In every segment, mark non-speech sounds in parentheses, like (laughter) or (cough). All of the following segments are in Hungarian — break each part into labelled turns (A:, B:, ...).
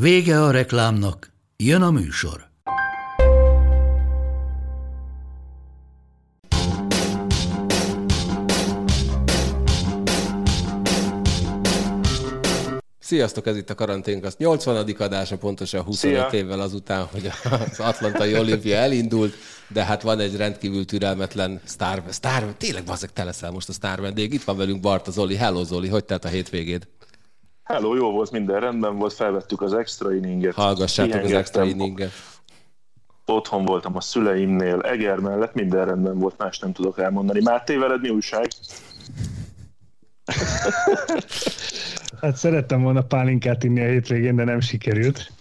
A: Vége a reklámnak, jön a műsor.
B: Sziasztok, ez itt a karanténkasz 80. adása, pontosan 25 Szia. évvel azután, hogy az Atlantai Olimpia elindult, de hát van egy rendkívül türelmetlen sztár, sztár tényleg bazeg te leszel most a sztár vendég. Itt van velünk Bart Zoli. Hello Zoli, hogy telt a hétvégéd?
C: Hello, jó volt, minden rendben volt, felvettük az extra inninget.
B: Hallgassátok az extra inninget.
C: Otthon voltam a szüleimnél, Eger mellett, minden rendben volt, más nem tudok elmondani. Máté, veled mi újság? (laughs)
D: Hát szerettem volna pálinkát inni a hétvégén, de nem sikerült.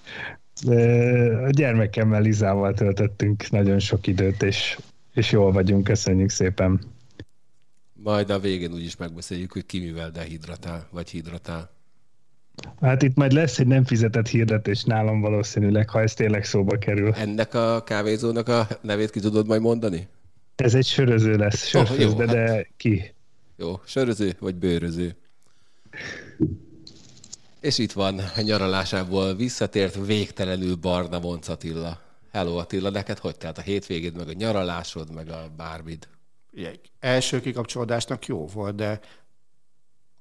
D: De a gyermekemmel Lizával töltöttünk nagyon sok időt, és, és jól vagyunk, köszönjük szépen.
B: Majd a végén úgyis megbeszéljük, hogy ki mivel dehidratál, vagy hidratál.
D: Hát itt majd lesz egy nem fizetett hirdetés nálam valószínűleg, ha ez tényleg szóba kerül.
B: Ennek a kávézónak a nevét ki tudod majd mondani?
D: Ez egy söröző lesz, sörfőzde, oh, jó, de hát... ki?
B: Jó, söröző vagy bőröző? És itt van a nyaralásából visszatért végtelenül barna Monc Attila. Hello Attila, neked hogy telt a hétvégéd, meg a nyaralásod, meg a bármid?
E: Ugye, első kikapcsolódásnak jó volt, de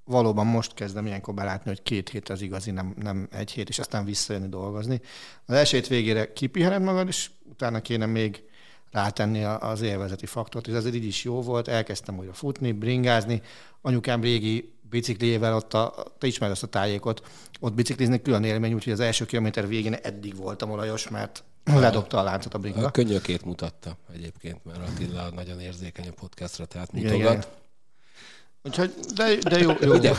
E: valóban most kezdem ilyenkor belátni, hogy két hét az igazi, nem, nem egy hét, és aztán visszajönni dolgozni. Az hét végére kipihened magad, és utána kéne még rátenni az élvezeti faktort, és ez így is jó volt, elkezdtem újra futni, bringázni, anyukám régi bicikliével, ott a, te ismered ezt a tájékot, ott biciklizni külön élmény, úgyhogy az első kilométer végén eddig voltam olajos, mert ledobta a láncot a bringa.
B: A könyökét mutatta egyébként, mert Attila nagyon érzékeny a podcastra, tehát mutogat. Igen, igen.
E: Úgyhogy, de, de jó. jó.
B: Ugye,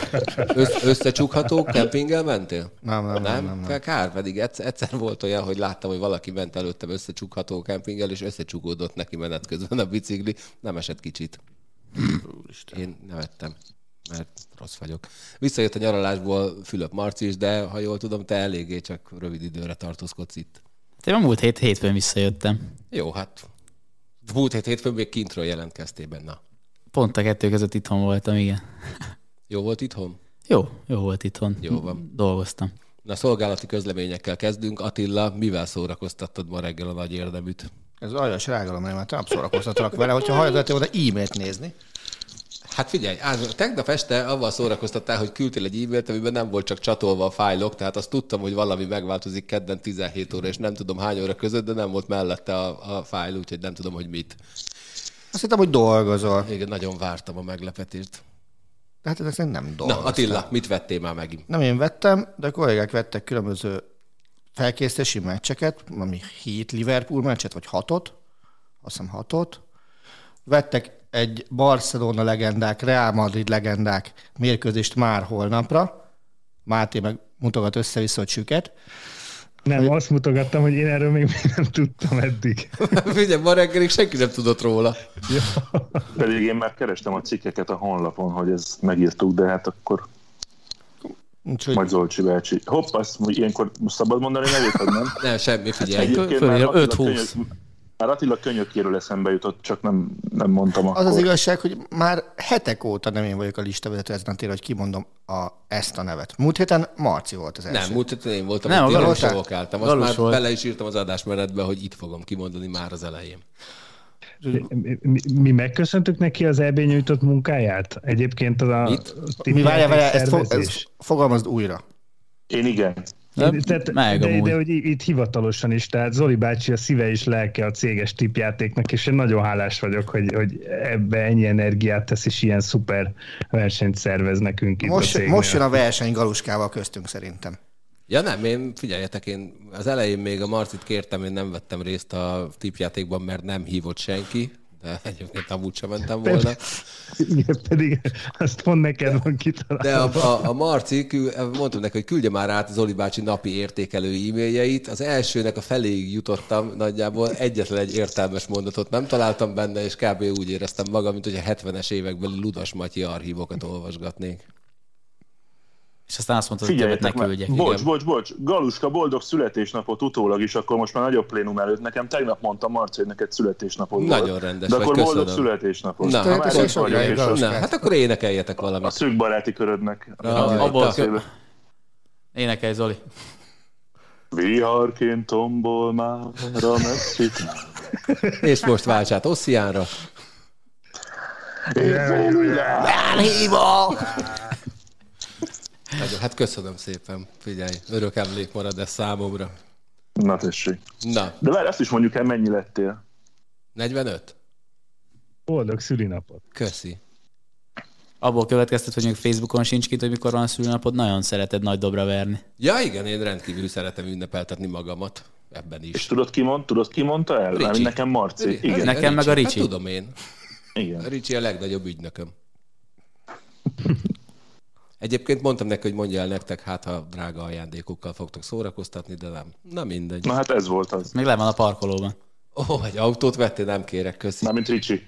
B: össz, összecsukható kempinggel mentél?
E: Nem, nem, nem. nem, nem.
B: Kár, pedig egyszer, egyszer volt olyan, hogy láttam, hogy valaki ment előttem összecsukható kempinggel, és összecsukódott neki menet közben a bicikli. Nem esett kicsit. Én nevettem mert rossz vagyok. Visszajött a nyaralásból Fülöp Marci is, de ha jól tudom, te eléggé csak rövid időre tartózkodsz itt.
F: Te a múlt hét hétfőn visszajöttem.
B: Jó, hát múlt hét hétfőn még kintről jelentkeztél benne.
F: Pont a kettő között itthon voltam, igen.
B: Jó volt itthon?
F: Jó, jó volt itthon.
B: Jó van.
F: Dolgoztam.
B: Na, szolgálati közleményekkel kezdünk. Attila, mivel szórakoztattad ma reggel a nagy érdeműt?
E: Ez aljas rágalom, mert nem szórakoztatok vele, hogyha hajlott oda e-mailt nézni.
B: Hát figyelj, Áz, tegnap este avval szórakoztattál, hogy küldtél egy e-mailt, amiben nem volt csak csatolva a fájlok, tehát azt tudtam, hogy valami megváltozik kedden 17 óra, és nem tudom hány óra között, de nem volt mellette a, a fájl, úgyhogy nem tudom, hogy mit.
E: Azt hittem, hogy dolgozol.
B: Igen, nagyon vártam a meglepetést.
E: Hát ezek szerint nem dolgoztam.
B: Na, Attila, mit vettél már megint?
E: Nem én vettem, de a kollégák vettek különböző felkészítési meccseket, ami hét Liverpool meccset, vagy hatot, azt hiszem hatot. Vettek egy Barcelona legendák, Real Madrid legendák mérkőzést már holnapra. Máté meg mutogat össze-vissza a csüket.
D: Nem, hogy... azt mutogattam, hogy én erről még (laughs) nem tudtam eddig. (laughs)
B: Figyelj, ma reggelig senki nem tudott róla.
C: Ja. Pedig én már kerestem a cikkeket a honlapon, hogy ezt megírtuk, de hát akkor Úgyhogy... Majd Zolcsi bácsi. Hopp, azt ilyenkor szabad mondani nevét, nem?
B: Nem, semmi, figyelj.
F: Egyébként 5-20.
C: Már Attila könyökéről eszembe jutott, csak nem, nem mondtam
E: akkor. Az az igazság, hogy már hetek óta nem én vagyok a listavezető ezen a tér, hogy kimondom a, ezt a nevet. Múlt héten Marci volt az első.
B: Nem, múlt héten én voltam, nem, én provokáltam. Azt már volt. bele is írtam az adásmenetbe, hogy itt fogom kimondani már az elején.
D: Mi, mi megköszöntük neki az EB nyújtott munkáját? Egyébként az a...
E: Mi várja vele, ezt, fog, ezt fogalmazd újra.
C: Én igen.
D: De, tehát, meg de, de, hogy itt hivatalosan is, tehát Zoli bácsi a szíve és lelke a céges tipjátéknak, és én nagyon hálás vagyok, hogy, hogy ebbe ennyi energiát tesz, és ilyen szuper versenyt szervez nekünk itt
E: most, a Most jön a verseny galuskával köztünk szerintem.
B: Ja nem, én figyeljetek, én az elején még a Marcit kértem, én nem vettem részt a tipjátékban, mert nem hívott senki, (laughs) Egyébként amúgy sem mentem volna.
D: Igen, pedig azt pont neked van kitalálva.
B: De a, a, a Marci, mondtam neki, hogy küldje már át Zoli bácsi napi értékelő e-mailjeit. Az elsőnek a feléig jutottam nagyjából, egyetlen egy értelmes mondatot nem találtam benne, és kb. úgy éreztem magam, mint hogy a 70-es évekbeli Ludas Matyi archívokat olvasgatnék.
F: És aztán azt mondtad, hogy többet ne küldjek.
C: Bocs, igen. bocs, bocs. Galuska, boldog születésnapot utólag is, akkor most már nagyobb plénum előtt. Nekem tegnap mondta Marci, hogy neked születésnapod
B: Nagyon volt. rendes
C: De
B: vagy,
C: akkor
B: köszönöm.
C: boldog születésnapot.
B: Na, hát,
E: akkor,
B: akkor, vagyok, na, hát akkor énekeljetek valamit.
C: A szűk baráti körödnek.
F: Abból Énekelj, Zoli.
C: Viharként tombol már a messzit.
B: És most váltsát Ossziánra.
E: Elhívok!
B: Nagyon, hát köszönöm szépen. Figyelj, örök emlék marad ez számomra.
C: Na tessék.
B: Na.
C: De várj, azt is mondjuk el, mennyi lettél.
B: 45?
D: Boldog szülinapot.
B: Köszi.
F: Abból következtet, hogy még Facebookon sincs kint, hogy mikor van a szülinapod, nagyon szereted nagy dobra verni.
B: Ja, igen, én rendkívül szeretem ünnepeltetni magamat. Ebben is.
C: És tudod ki, mond, tudod, ki mondta el? Ricsi. nekem Marci.
B: Ricsi.
C: Igen.
F: Nekem meg a Ricsi.
B: Hát, tudom én.
C: Igen.
B: A Ricsi a legnagyobb ügynököm. Egyébként mondtam neki, hogy mondja el nektek, hát ha drága ajándékokkal fogtok szórakoztatni, de nem. Na mindegy.
C: Na hát ez volt az.
F: Még le van a parkolóban.
B: Ó, oh, egy autót vettél, nem kérek, köszi.
C: Mármint Ricsi.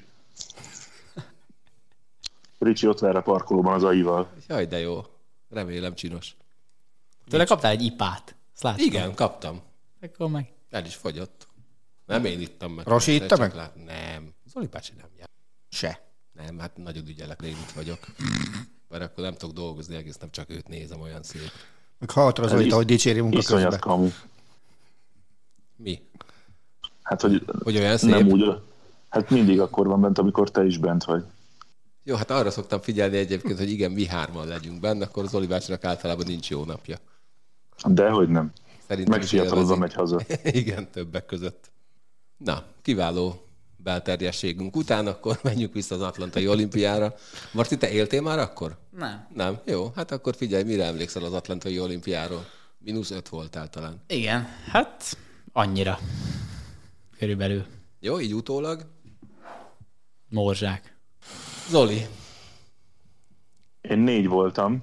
C: Ricsi ott vár a parkolóban az aival.
B: Jaj, de jó. Remélem csinos.
F: Tőle kaptál egy ipát. Azt
B: Igen, kaptam.
F: Akkor meg.
B: El is fogyott. Nem én ittam meg.
E: Rosi itta meg?
B: Lát... Nem. Zoli bácsi nem jár.
E: Se.
B: Nem, hát nagyon ügyelek, én itt vagyok. Mert akkor nem tudok dolgozni, egész nem csak őt nézem, olyan szép.
E: Meg hallottam az ahogy dicséri munka közben.
C: kamu.
B: Mi?
C: Hát, hogy,
B: Hogy olyan szép?
C: nem úgy. Hát mindig akkor van bent, amikor te is bent vagy.
B: Jó, hát arra szoktam figyelni egyébként, hogy igen, mi hárman legyünk benne, akkor Zoli bácsinak általában nincs jó napja.
C: Dehogy nem.
B: Szerintem élvezi.
C: megy haza. (laughs)
B: Igen, többek között. Na, kiváló belterjességünk után, akkor (laughs) menjünk vissza az Atlantai olimpiára. Marti, te éltél már akkor?
F: Nem.
B: Nem? Jó, hát akkor figyelj, mire emlékszel az Atlantai olimpiáról? Minusz öt voltál talán.
F: Igen, hát annyira. Körülbelül.
B: Jó, így utólag.
F: Morzsák.
B: Zoli,
C: Én négy voltam,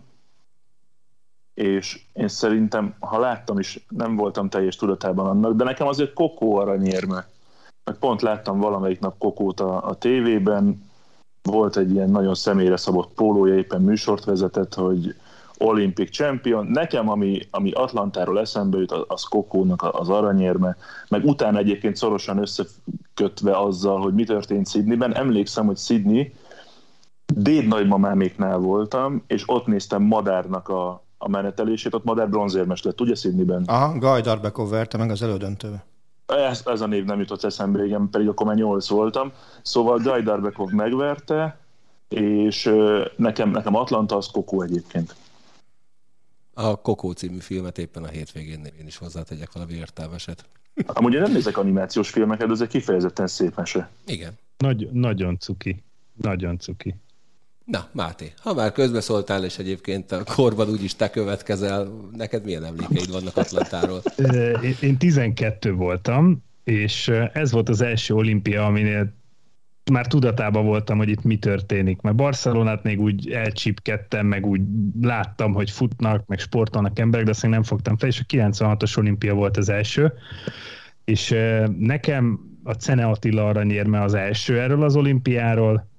C: és én szerintem, ha láttam is, nem voltam teljes tudatában annak, de nekem azért kokó aranyérme. Meg pont láttam valamelyik nap kokót a, a tévében, volt egy ilyen nagyon személyre szabott pólója, éppen műsort vezetett, hogy Olympic Champion. Nekem, ami, ami Atlantáról eszembe jut, az Kokónak az aranyérme, meg utána egyébként szorosan összekötve azzal, hogy mi történt Sydneyben. Emlékszem, hogy Sydney déd nagymamáméknál voltam, és ott néztem Madárnak a, a menetelését, ott Madár bronzérmes lett, ugye Sydneyben?
E: Aha, Guy Darbekov verte meg az elődöntőbe.
C: Ez, ez a név nem jutott eszembe, igen, pedig akkor már 8 voltam. Szóval Guy Darbekov megverte, és nekem, nekem Atlanta az Kokó egyébként.
B: a Kokó című filmet éppen a hétvégén én is hozzátegyek valami értelmeset.
C: Amúgy én nem nézek animációs filmeket, de ez egy kifejezetten szép mese.
B: Igen.
D: Nagy, nagyon cuki. Nagyon cuki.
B: Na, Máté, ha már közbeszóltál, és egyébként a korban úgyis te következel, neked milyen emlékeid vannak Atlantáról? (laughs)
D: Én én 12 voltam, és ez volt az első olimpia, aminél már tudatában voltam, hogy itt mi történik. Mert Barcelonát még úgy elcsípkedtem, meg úgy láttam, hogy futnak, meg sportolnak emberek, de azt nem fogtam fel, és a 96-os olimpia volt az első. És nekem a Cene Attila aranyérme az első erről az olimpiáról,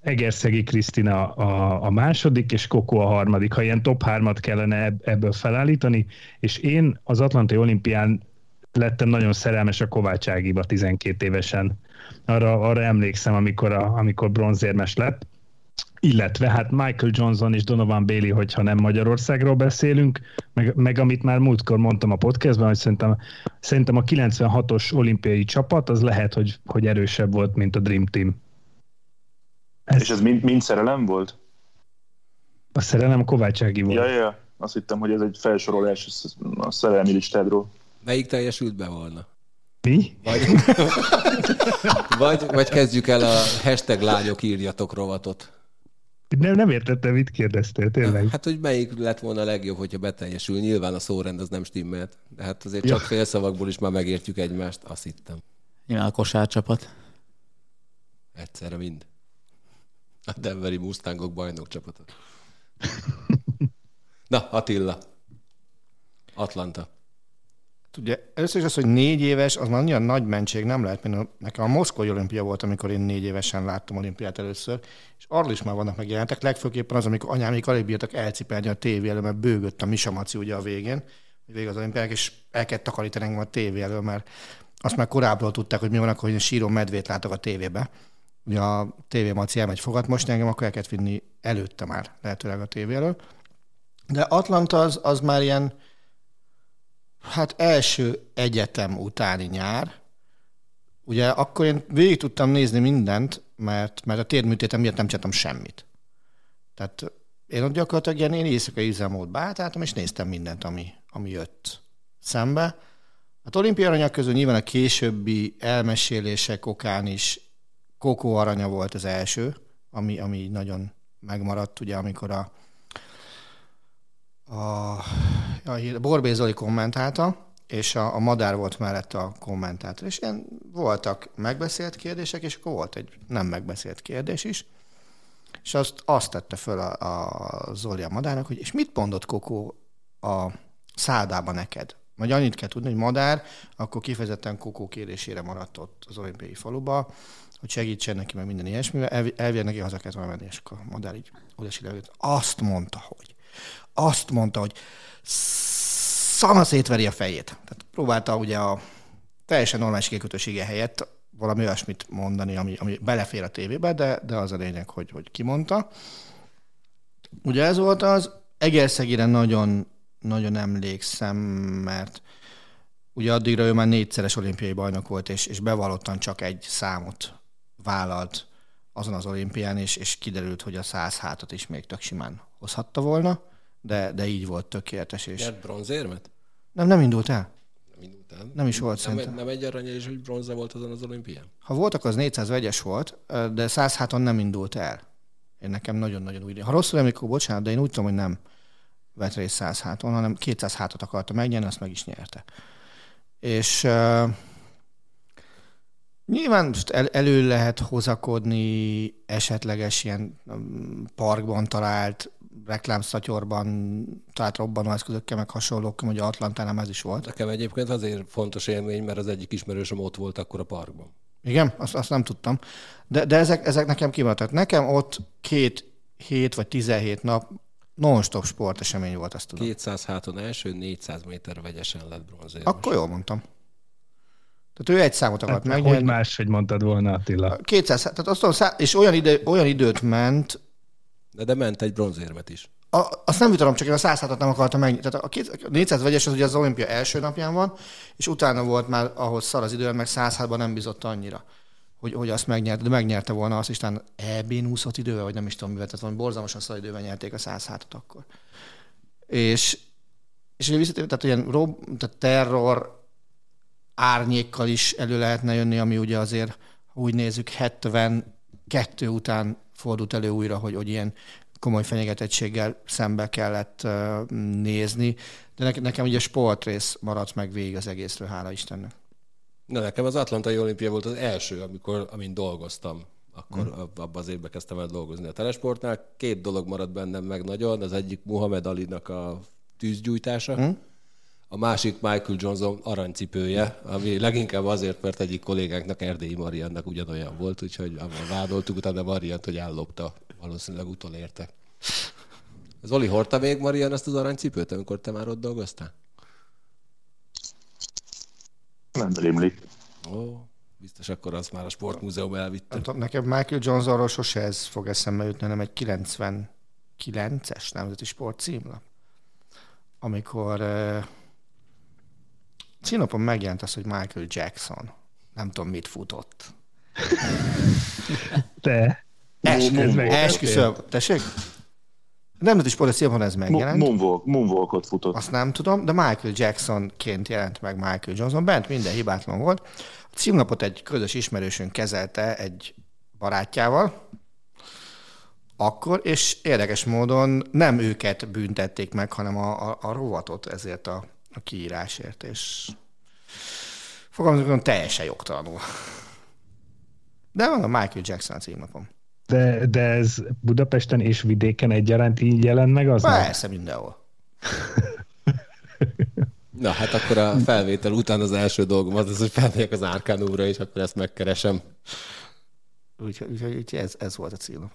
D: Egerszegi Krisztina a, a második, és Koko a harmadik. Ha ilyen top hármat kellene ebb- ebből felállítani, és én az Atlantai olimpián lettem nagyon szerelmes a Kovács Ágiba 12 évesen. Arra, arra emlékszem, amikor, a, amikor bronzérmes lett. Illetve hát Michael Johnson és Donovan Bailey, hogyha nem Magyarországról beszélünk, meg, meg amit már múltkor mondtam a podcastban, hogy szerintem, szerintem a 96-os olimpiai csapat az lehet, hogy, hogy erősebb volt, mint a Dream Team.
C: Ez... És ez mind, mind szerelem volt?
D: A szerelem Kovács Ági volt.
C: Ja, ja, ja. Azt hittem, hogy ez egy felsorolás a szerelmi listádról.
B: Melyik teljesült be volna?
D: Mi?
B: Vagy, (laughs) vagy, vagy kezdjük el a hashtag lányok írjatok rovatot.
D: Nem, nem értettem, mit kérdeztél, tényleg.
B: Hát, hogy melyik lett volna a legjobb, hogyha beteljesül. Nyilván a szórend az nem stimmelt. De hát azért
D: Ja.
B: csak félszavakból is már megértjük egymást, azt hittem.
F: Nyilván a kosárcsapat.
B: Egyszerre mind. A Denveri Mustangok bajnok csapata. Na, Attila. Atlanta.
E: Ugye, először is az, hogy négy éves, az már annyira nagy mentség nem lehet, mint nekem a Moszkvai olimpia volt, amikor én négy évesen láttam olimpiát először, és arról is már vannak megjelentek, legfőképpen az, amikor anyámék alig bírtak elcipelni a tévé elő, mert bőgött a misamaci ugye a végén, végig az olimpiák, és el kellett takarítani engem a tévé elől, mert azt már korábbról tudták, hogy mi van akkor, hogy sírom medvét látok a tévébe. Ugye a tévé maci elmegy most engem, akkor el kellett vinni előtte már lehetőleg a tévé. De Atlanta az, az már ilyen, hát első egyetem utáni nyár. Ugye akkor én végig tudtam nézni mindent, mert, mert a térműtétem miatt nem csináltam semmit. Tehát én ott gyakorlatilag ilyen én éjszakai üzemmódba átálltam, és néztem mindent, ami, ami jött szembe. Hát olimpiai aranyak közül nyilván a későbbi elmesélések okán is Kokó aranya volt az első, ami, ami nagyon megmaradt, ugye, amikor a, a, a Borbé Zoli kommentálta, és a, a Madár volt mellett a kommentátor. És ilyen voltak megbeszélt kérdések, és akkor volt egy nem megbeszélt kérdés is. És azt, azt tette föl a, a Zoli a Madárnak, hogy és mit mondott Kokó a szádába neked? Vagy annyit kell tudni, hogy Madár akkor kifejezetten Kokó kérésére maradt ott az olimpiai faluba, hogy segítsen neki, meg minden ilyesmi, elvileg neki haza kellett menni, és akkor a Madár így oda Azt mondta, hogy azt mondta, hogy szana szétveri a fejét. Tehát próbálta ugye a teljesen normális kikötősége helyett valami olyasmit mondani, ami, ami belefér a tévébe, de, de az a lényeg, hogy, hogy kimondta. Ugye ez volt az, Egerszegire nagyon, nagyon emlékszem, mert ugye addigra ő már négyszeres olimpiai bajnok volt, és, és bevallottan csak egy számot vállalt azon az olimpián, és, és kiderült, hogy a 100 hátat is még tök simán hozhatta volna de, de így volt tökéletes. És...
B: Nyert bronzérmet?
E: Nem, nem indult el.
B: Nem indult el?
E: Nem is volt
B: nem,
E: szerintem.
B: Nem egy arany és hogy bronza volt azon az olimpián?
E: Ha voltak, az 400 vegyes volt, de 100 háton nem indult el. Én nekem nagyon-nagyon úgy. Ha rosszul emlékszem, bocsánat, de én úgy tudom, hogy nem vett részt 100 háton, hanem 200 hátot akarta megnyerni, azt meg is nyerte. És nyilván most el, elő lehet hozakodni esetleges ilyen um, parkban talált reklámszatyorban talált robbanóeszközökkel, meg hasonlók, hogy Atlantánál ez is volt.
B: Nekem egyébként azért fontos élmény, mert az egyik ismerősöm ott volt akkor a parkban.
E: Igen, azt, azt nem tudtam. De, de ezek, ezek nekem kimaradtak. Nekem ott két hét vagy 17 nap non-stop sportesemény volt, azt tudom.
B: 200 háton első, 400 méter vegyesen lett bronzérmes.
E: Akkor jól mondtam. Tehát ő egy számot akart hát,
D: megnyerni. Hogy máshogy mondtad volna, Attila?
E: 200, tehát azt tudom, és olyan, ide, olyan időt ment,
B: de, de ment egy bronzérmet is.
E: A, azt nem vitatom, csak én a 100 nem akartam meg. Tehát a, két, a 400 vegyes az ugye az olimpia első napján van, és utána volt már, ahhoz szar az idő, meg 106-ban nem bizott annyira, hogy, hogy azt megnyerte, de megnyerte volna azt, Isten EB-n úszott idővel, vagy nem is tudom mivel, tehát valami borzalmasan szar idővel nyerték a 106 akkor. És, és ugye visszatérve, tehát ilyen rob, tehát terror árnyékkal is elő lehetne jönni, ami ugye azért, ha úgy nézzük, 72 után fordult elő újra, hogy, hogy ilyen komoly fenyegetettséggel szembe kellett nézni, de nekem ugye sportrész maradt meg végig az egészről, hála Istennek.
B: Na, nekem az Atlantai olimpia volt az első, amikor, amin dolgoztam. Akkor hmm. abban az évben kezdtem el dolgozni a telesportnál. Két dolog maradt bennem meg nagyon. Az egyik Muhammad Alinak a tűzgyújtása, hmm a másik Michael Johnson aranycipője, ami leginkább azért, mert egyik kollégánknak Erdélyi Mariannak ugyanolyan volt, úgyhogy avval vádoltuk, utána Mariant, hogy ellopta. Valószínűleg utolérte. Zoli, hordta még Marian ezt az aranycipőt, amikor te már ott dolgoztál?
C: Nem rémlik.
B: Ó, biztos akkor azt már a sportmúzeum elvitte.
E: Nekem Michael Johnsonról sose ez fog eszembe jutni, hanem egy 99-es nemzeti sportcímlap. Amikor Csinapon megjelent az, hogy Michael Jackson. Nem tudom, mit futott.
D: Te.
E: Esküszöm. Tessék? Nem is sport színpadon ez megjelent.
C: Moonwalk, moonwalkot futott.
E: Azt nem tudom, de Michael Jacksonként jelent meg Michael Johnson. Bent minden hibátlan volt. A címlapot egy közös ismerősünk kezelte egy barátjával, akkor, és érdekes módon nem őket büntették meg, hanem a, a, a rovatot ezért a a kiírásért, és fogalmazunk, teljesen jogtalanul. De van a Michael Jackson címnapom.
D: De, de ez Budapesten és vidéken egyaránt így jelent meg az?
E: Persze, mindenhol. (laughs)
B: Na, hát akkor a felvétel után az első dolgom az, az hogy felmegyek az Árkánúra, és akkor ezt megkeresem.
E: Úgyhogy úgy, úgy, ez, ez volt a célom.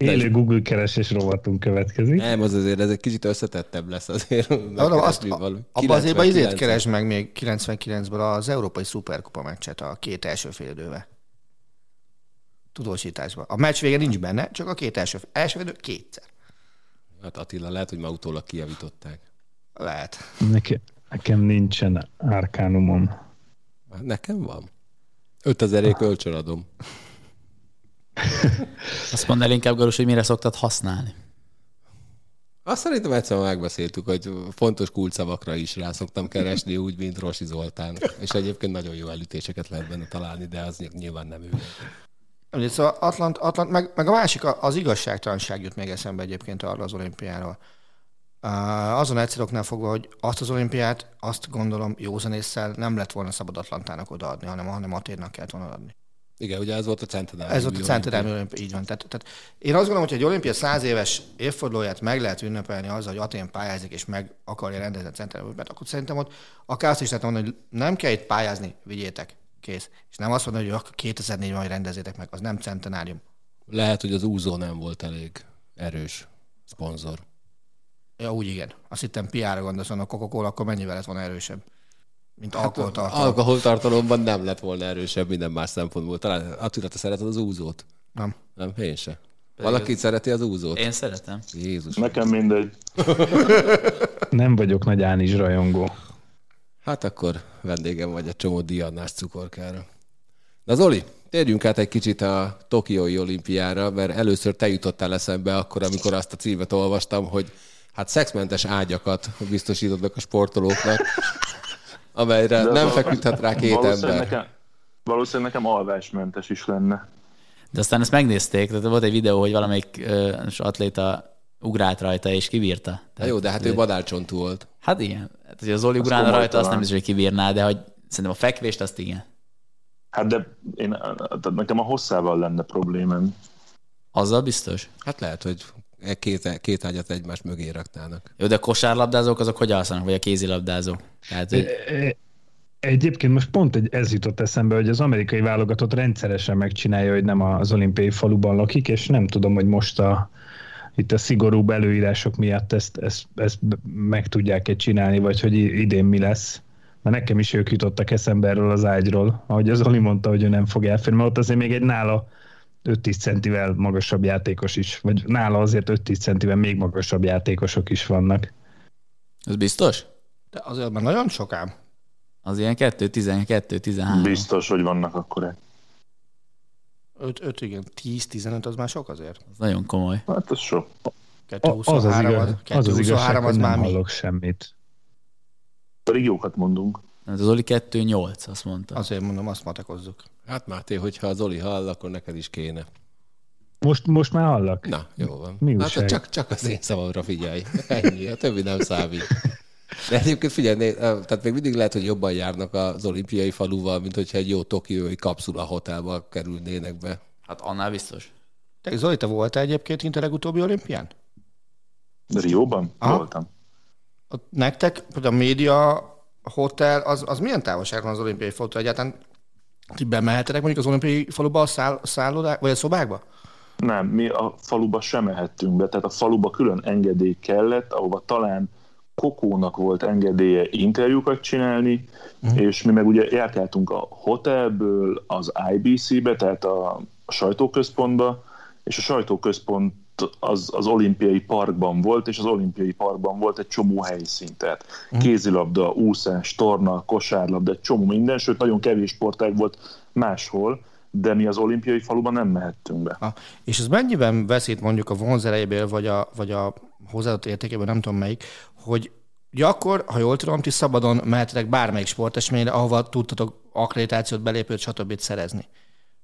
D: Élő Google keresés rovatunk következik.
B: Nem, az azért ez egy kicsit összetettebb lesz azért.
E: Abban azt, abba azért azért keresd meg még 99-ből az Európai Szuperkupa meccset a két első fél idővel. Tudósításban. A meccs vége nincs benne, csak a két első, első fél idő kétszer.
B: Hát Attila, lehet, hogy ma utólag kijavították.
E: Lehet.
D: Nekem, nekem nincsen árkánumom.
B: Nekem van. 5000 ék adom. (laughs)
F: Azt mondd el inkább, Garus, hogy mire szoktad használni.
B: Azt szerintem egyszer megbeszéltük, hogy fontos kulcsszavakra is rá szoktam keresni, úgy, mint Rosi Zoltán. És egyébként nagyon jó elütéseket lehet benne találni, de az nyilván nem ő.
E: Szóval Atlant, Atlant meg, meg a másik, az igazságtalanság jut még eszembe egyébként arra az olimpiáról. Azon egyszeroknál fogva, hogy azt az olimpiát, azt gondolom józanésszel nem lett volna szabad Atlantának odaadni, hanem, hanem Aténnak kellett volna adni.
B: Igen, ugye ez volt a centenárium.
E: Ez volt a centenárium olimpia, így van. Tehát, tehát én azt gondolom, hogy egy olimpia száz éves évfordulóját meg lehet ünnepelni azzal, hogy Atén pályázik és meg akarja rendezni a centenárium mert akkor szerintem ott akár azt is lehet mondani, hogy nem kell itt pályázni, vigyétek, kész. És nem azt mondani, hogy akkor 2004 ban rendezzétek meg, az nem centenárium.
B: Lehet, hogy az úzó nem volt elég erős szponzor.
E: Ja, úgy igen. Azt hittem PR-ra gondolsz, a Coca-Cola akkor mennyivel lett volna erősebb? Mint hát alkoholtartalom.
B: Alkoholtartalomban nem lett volna erősebb minden más szempontból. Talán Attila, te szereted az úzót?
E: Nem.
B: Nem, én se. Valaki szereti az úzót?
F: Én szeretem.
B: Jézus.
C: Nekem mindegy. (laughs)
D: Nem vagyok nagy Ánizs rajongó.
B: Hát akkor vendégem vagy a csomó diannás cukorkára. Na Zoli, térjünk át egy kicsit a Tokiói olimpiára, mert először te jutottál eszembe akkor, amikor azt a címet olvastam, hogy hát szexmentes ágyakat biztosítottak a sportolóknak amelyre De nem feküdhet rá két
C: valószínűleg
B: ember.
C: Nekem, valószínűleg nekem alvásmentes is lenne.
F: De aztán ezt megnézték, tehát volt egy videó, hogy valamelyik uh, atléta ugrált rajta és kibírta.
B: Tehát, jó, de hát ő badárcsontú volt.
F: Hát igen. Hát, hogy az Zoli ugrálna rajta, azt nem biztos, hogy kibírná, de hogy szerintem a fekvést azt igen.
C: Hát de én, nekem a hosszával lenne problémám.
F: Azzal biztos?
B: Hát lehet, hogy két, két ágyat egymás mögé raknának.
F: Jó, de a kosárlabdázók azok hogy alszanak, vagy a kézilabdázók? Tehát, hogy...
D: Egyébként most pont egy, ez jutott eszembe, hogy az amerikai válogatott rendszeresen megcsinálja, hogy nem az olimpiai faluban lakik, és nem tudom, hogy most a, itt a szigorúbb előírások miatt ezt, ezt, ezt meg tudják-e csinálni, vagy hogy idén mi lesz. Mert nekem is ők jutottak eszembe erről az ágyról, ahogy az Oli mondta, hogy ő nem fog elférni, mert ott azért még egy nála 5-10 centivel magasabb játékos is, vagy nála azért 5-10 centivel még magasabb játékosok is vannak.
F: Ez biztos?
E: De azért már nagyon sokám.
F: Az ilyen 2-12-13.
C: Biztos, hogy vannak akkor.
E: 5, 5 igen, 10-15 az már sok azért.
F: Az nagyon komoly.
C: Hát az sok.
D: 223 az az, igaz, az, az, igazság, az, az már nem hallok semmit.
C: Pedig jókat mondunk.
F: Hát az Oli 2-8, azt mondta.
E: Azért mondom, azt matekozzuk.
B: Hát Máté, hogyha az Oli hall, akkor neked is kéne.
D: Most, most már hallak?
B: Na, jó van.
D: Mi
B: hát csak, csak az én szavamra figyelj. Ennyi, a többi nem számít. De egyébként figyelj, tehát még mindig lehet, hogy jobban járnak az olimpiai faluval, mint hogyha egy jó tokiói kapszula hotelba kerülnének be.
F: Hát annál biztos.
E: Te Zoli, te voltál egyébként itt a legutóbbi olimpián?
C: Rióban? Aha. Voltam.
E: Ott nektek, hogy a média hotel, az, az milyen távolságon az olimpiai falu egyáltalán? Ti bemehetetek mondjuk az olimpiai faluba a száll, szállodák, vagy a szobákba?
C: Nem, mi a faluba sem mehettünk be, tehát a faluba külön engedély kellett, ahova talán Kokónak volt engedélye interjúkat csinálni, uh-huh. és mi meg ugye járkáltunk a hotelből az IBC-be, tehát a sajtóközpontba, és a sajtóközpont az, az olimpiai parkban volt, és az olimpiai parkban volt egy csomó helyszín, tehát uh-huh. kézilabda, úszás, torna, kosárlabda, egy csomó minden, sőt nagyon kevés sportág volt máshol, de mi az olimpiai faluban nem mehettünk be.
E: Ha, és ez mennyiben veszít mondjuk a vonzerejéből, vagy a, vagy a hozzáadott értékéből, nem tudom melyik, hogy Ugye akkor, ha jól tudom, ti szabadon mehetetek bármelyik sporteseményre, ahova tudtatok akkreditációt, belépőt, stb. szerezni.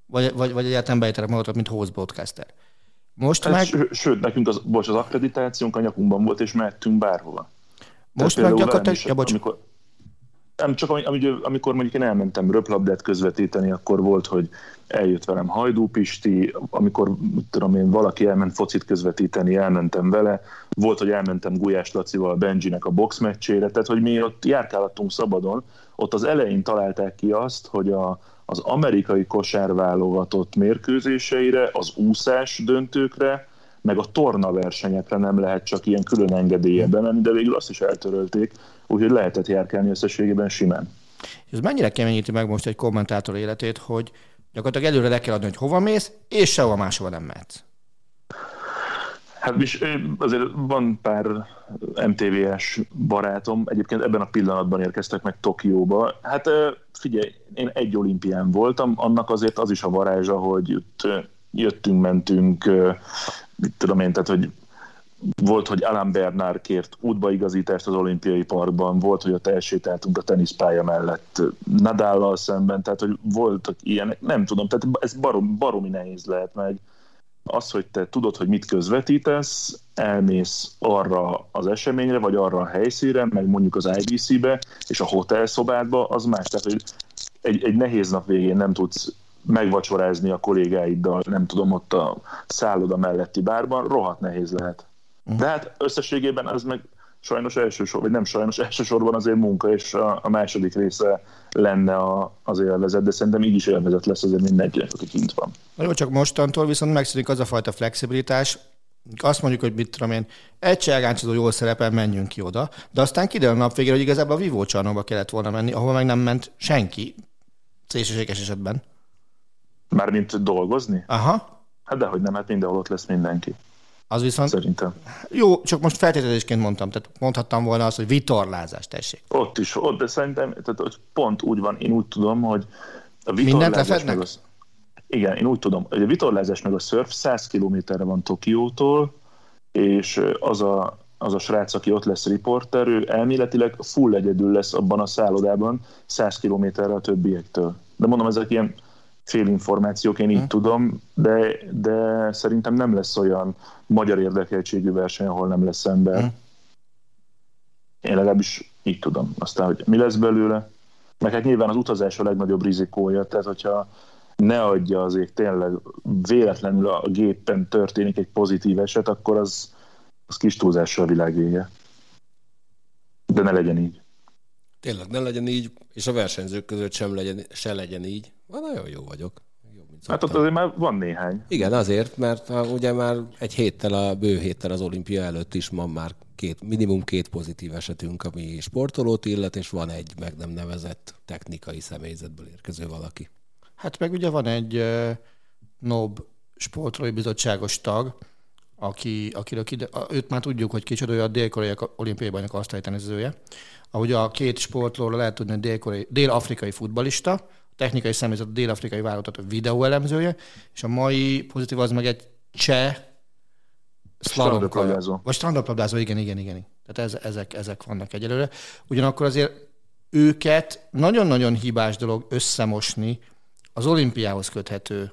E: Vagy, vagy, vagy egyáltalán bejöttetek magatok, mint host broadcaster.
C: Most hát, meg... Sőt, nekünk az, bocs, az akkreditációnk a nyakunkban volt, és mehettünk bárhova.
E: Most meg gyakorlatilag... Ja, bocs. Amikor...
C: Nem, csak amikor mondjuk én elmentem röplabdát közvetíteni, akkor volt, hogy eljött velem Hajdú Pisti, amikor tudom én, valaki elment focit közvetíteni, elmentem vele, volt, hogy elmentem Gulyás Lacival Benjinek a boxmeccsére, tehát hogy mi ott járkálhattunk szabadon, ott az elején találták ki azt, hogy a, az amerikai kosárválogatott mérkőzéseire, az úszás döntőkre, meg a torna versenyekre nem lehet csak ilyen külön engedélye bemenni, de végül azt is eltörölték, úgyhogy lehetett járkálni összességében simán.
E: Ez mennyire keményíti meg most egy kommentátor életét, hogy gyakorlatilag előre le kell adni, hogy hova mész, és sehova máshova nem mehetsz.
C: Hát és azért van pár MTV-es barátom, egyébként ebben a pillanatban érkeztek meg Tokióba. Hát figyelj, én egy olimpián voltam, annak azért az is a varázsa, hogy itt jöttünk, mentünk, mit tudom én, tehát hogy volt, hogy Alan Bernard kért útbaigazítást az olimpiai parkban, volt, hogy ott elsétáltunk a teniszpálya mellett Nadállal szemben, tehát hogy voltak ilyenek, nem tudom, tehát ez barom, baromi nehéz lehet meg. Az, hogy te tudod, hogy mit közvetítesz, elmész arra az eseményre, vagy arra a helyszínre, meg mondjuk az IBC-be, és a hotelszobádba, az más. Tehát, hogy egy, egy nehéz nap végén nem tudsz megvacsorázni a kollégáiddal, nem tudom, ott a szálloda melletti bárban, rohadt nehéz lehet. De hát összességében ez meg sajnos elsősorban, vagy nem sajnos, elsősorban azért munka, és a, a második része lenne a, az élvezet, de szerintem így is élvezet lesz azért mindenkinek, aki kint van.
E: Jó, csak mostantól viszont megszűnik az a fajta flexibilitás, azt mondjuk, hogy mit tudom én, egy cselgáncsozó jól szerepel, menjünk ki oda, de aztán kiderül a nap végére, hogy igazából a vívó csarnokba kellett volna menni, ahol meg nem ment senki, szélsőséges esetben.
C: Mármint dolgozni?
E: Aha.
C: Hát dehogy nem, hát mindenhol ott lesz mindenki.
E: Az viszont...
C: Szerintem.
E: Jó, csak most feltételezésként mondtam, tehát mondhattam volna azt, hogy vitorlázás, tessék.
C: Ott is, ott, de szerintem tehát, hogy pont úgy van, én úgy tudom, hogy
E: a vitorlázás meg
C: az, Igen, én úgy tudom, hogy a vitorlázás meg a surf 100 kilométerre van Tokiótól, és az a, az a srác, aki ott lesz riporter, ő elméletileg full egyedül lesz abban a szállodában 100 kilométerre a többiektől. De mondom, ezek ilyen félinformációk, én így hmm. tudom, de, de szerintem nem lesz olyan magyar érdekeltségű verseny, ahol nem lesz ember. Hmm. Én legalábbis így tudom. Aztán, hogy mi lesz belőle, meg hát nyilván az utazás a legnagyobb rizikója, tehát hogyha ne adja azért tényleg véletlenül a gépen történik egy pozitív eset, akkor az, az kis túlzással a világ vége. De ne legyen így.
B: Tényleg ne legyen így, és a versenyzők között sem legyen, se legyen így. Van nagyon jó vagyok. Jobb, mint
C: hát ott azért már van néhány.
B: Igen, azért, mert ugye már egy héttel, a bő héttel az olimpia előtt is van már két, minimum két pozitív esetünk, ami sportolót illet, és van egy meg nem nevezett technikai személyzetből érkező valaki.
E: Hát meg ugye van egy uh, NOB sportolói bizottságos tag, aki, akiről kide, őt már tudjuk, hogy kicsoda, ő a dél-koreai olimpiai bajnok asztalytenezője. Ahogy a két sportolóra lehet tudni, dél-afrikai dél futbalista, technikai személyzet a dél-afrikai válogatott videóelemzője, és a mai pozitív az meg egy cseh
C: szlalomkajazó.
E: Vagy strandaplabdázó, igen, igen, igen. Tehát ez, ezek, ezek vannak egyelőre. Ugyanakkor azért őket nagyon-nagyon hibás dolog összemosni az olimpiához köthető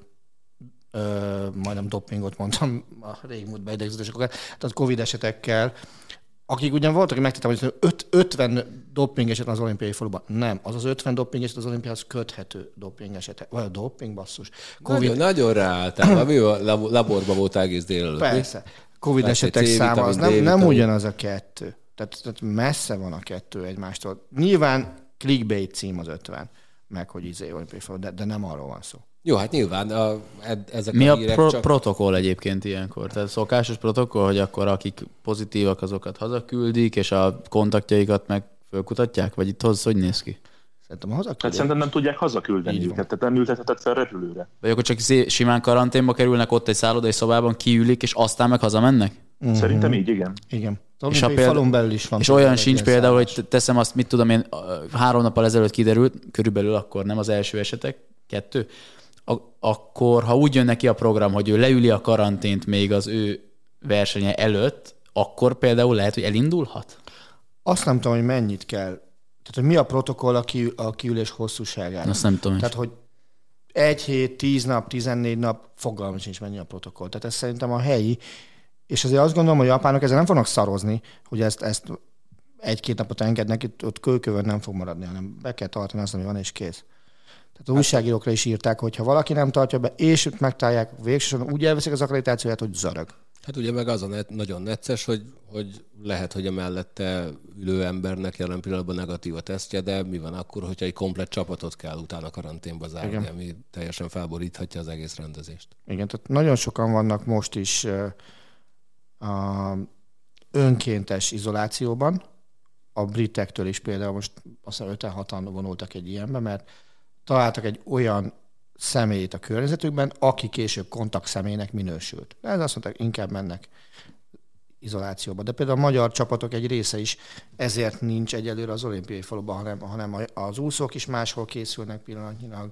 E: ö, majdnem dopingot mondtam a régmúltban idegződésekokat, tehát Covid esetekkel, akik ugyan voltak, hogy megtettem, hogy 50 doping eset az olimpiai faluban. Nem, az az 50 doping eset az olimpiához köthető doping eset. Vagy a doping basszus.
B: COVID... Nagyon, nagyon ráálltál, (coughs) a laborban volt egész délelőtt.
E: Persze. Covid Persze, esetek száma az nem, nem ugyanaz a kettő. Tehát, tehát messze van a kettő egymástól. Nyilván clickbait cím az 50, meg hogy izé olimpiai falu, de, de nem arról van szó.
B: Jó, hát nyilván a, ezek
F: Mi
B: a,
F: a pro- csak... protokoll egyébként ilyenkor? Tehát szokásos protokoll, hogy akkor akik pozitívak, azokat hazaküldik, és a kontaktjaikat meg fölkutatják? Vagy itt hoz, hogy néz ki?
C: Szerintem a hazaküldik. Hát szerintem nem tudják hazaküldeni Így őket, tehát nem ültethetett fel repülőre.
F: Vagy akkor csak simán karanténba kerülnek ott egy szállodai szobában, kiülik, és aztán meg hazamennek?
C: Mm-hmm. Szerintem így, igen.
E: Igen. És, a példa, falon belül is van.
F: És olyan sincs például, hogy teszem azt, mit tudom én, három nappal ezelőtt kiderült, körülbelül akkor nem az első esetek, kettő, akkor ha úgy jön neki a program, hogy ő leüli a karantént még az ő versenye előtt, akkor például lehet, hogy elindulhat?
E: Azt nem tudom, hogy mennyit kell. Tehát, hogy mi a protokoll a, kiül, a kiülés hosszúságára.
F: Azt nem tudom.
E: Tehát, hogy egy hét, tíz nap, tizennégy nap, fogalmam sincs mennyi a protokoll. Tehát ez szerintem a helyi, és azért azt gondolom, hogy a japánok ezzel nem fognak szarozni, hogy ezt, ezt egy-két napot engednek, ott kölkövön nem fog maradni, hanem be kell tartani azt, ami van, és kész. Tehát az újságírókra is írták, hogy ha valaki nem tartja be, és megtalálják, végsősorban úgy elveszik az akkreditációját, hogy zarag.
B: Hát ugye meg az a net, nagyon necces, hogy, hogy lehet, hogy a mellette ülő embernek jelen pillanatban negatív a tesztje, de mi van akkor, hogyha egy komplet csapatot kell utána karanténba zárni, Igen. ami teljesen felboríthatja az egész rendezést.
E: Igen, tehát nagyon sokan vannak most is a önkéntes izolációban, a britektől is például most azt hiszem 5-6-an vonultak egy ilyenbe, mert találtak egy olyan személyt a környezetükben, aki később kontakt személynek minősült. Ez azt mondták, inkább mennek izolációba. De például a magyar csapatok egy része is ezért nincs egyelőre az olimpiai faluban, hanem, hanem az úszók is máshol készülnek pillanatnyilag.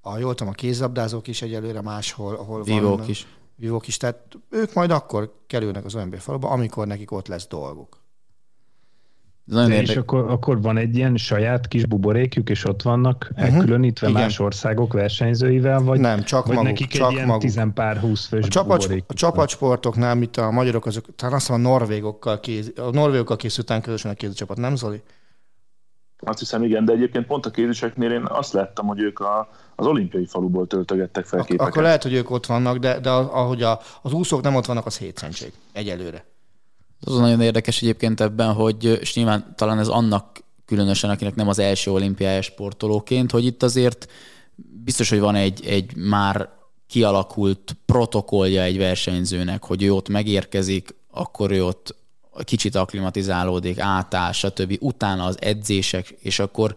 E: A, jól tudom, a kézlabdázók is egyelőre máshol, ahol
F: Vívók van, is.
E: Vívók is. Tehát ők majd akkor kerülnek az olimpiai faluba, amikor nekik ott lesz dolguk.
D: Nagyon és akkor, akkor van egy ilyen saját kis buborékjuk, és ott vannak uh-huh. elkülönítve Igen. más országok versenyzőivel, vagy,
E: nem, csak
D: vagy
E: maguk,
D: nekik
E: csak
D: egy ilyen tizenpár húsz fős
E: a, csapat, a csapatsportoknál, mint a magyarok, azok, talán azt mondom, a norvégokkal, kéz, a norvégokkal készültán közösen a kézicsapat, nem Zoli?
C: Azt hiszem, igen, de egyébként pont a kéziseknél én azt láttam, hogy ők a, az olimpiai faluból töltögettek fel Ak- képeket.
E: Akkor lehet, hogy ők ott vannak, de, de ahogy a, az úszók nem ott vannak, az hétszentség egyelőre.
F: Az nagyon érdekes egyébként ebben, hogy és nyilván talán ez annak különösen, akinek nem az első olimpiai sportolóként, hogy itt azért biztos, hogy van egy, egy már kialakult protokollja egy versenyzőnek, hogy ő ott megérkezik, akkor ő ott kicsit aklimatizálódik, átáll, stb. Utána az edzések, és akkor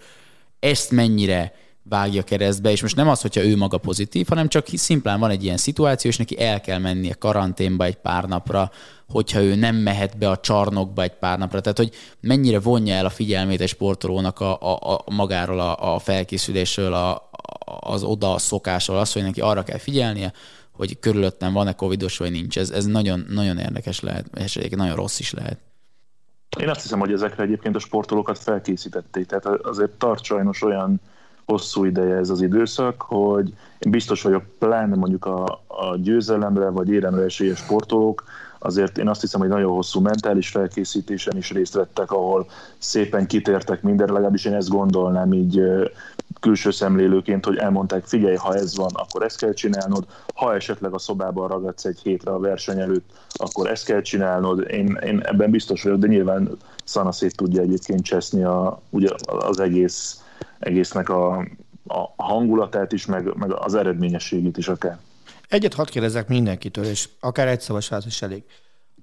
F: ezt mennyire vágja keresztbe, és most nem az, hogyha ő maga pozitív, hanem csak szimplán van egy ilyen szituáció, és neki el kell mennie karanténba egy pár napra, hogyha ő nem mehet be a csarnokba egy pár napra. Tehát, hogy mennyire vonja el a figyelmét egy sportolónak a, a, a magáról, a, a felkészülésről, a, az oda szokásról, az, hogy neki arra kell figyelnie, hogy körülöttem van-e covidos, vagy nincs. Ez, ez nagyon, nagyon érdekes lehet, és nagyon rossz is lehet.
C: Én azt hiszem, hogy ezekre egyébként a sportolókat felkészítették, tehát azért tart sajnos olyan hosszú ideje ez az időszak, hogy én biztos vagyok, pláne mondjuk a, a győzelemre vagy éremre esélyes sportolók, azért én azt hiszem, hogy nagyon hosszú mentális felkészítésen is részt vettek, ahol szépen kitértek mindenre, legalábbis én ezt gondolnám így külső szemlélőként, hogy elmondták, figyelj, ha ez van, akkor ezt kell csinálnod, ha esetleg a szobában ragadsz egy hétre a verseny előtt, akkor ezt kell csinálnod. Én, én ebben biztos vagyok, de nyilván Szana szét tudja egyébként cseszni a, ugye az egész, egésznek a, a hangulatát is, meg, meg az eredményességét is akár.
E: Egyet hadd kérdezzek mindenkitől, és akár egy szavas válasz is elég.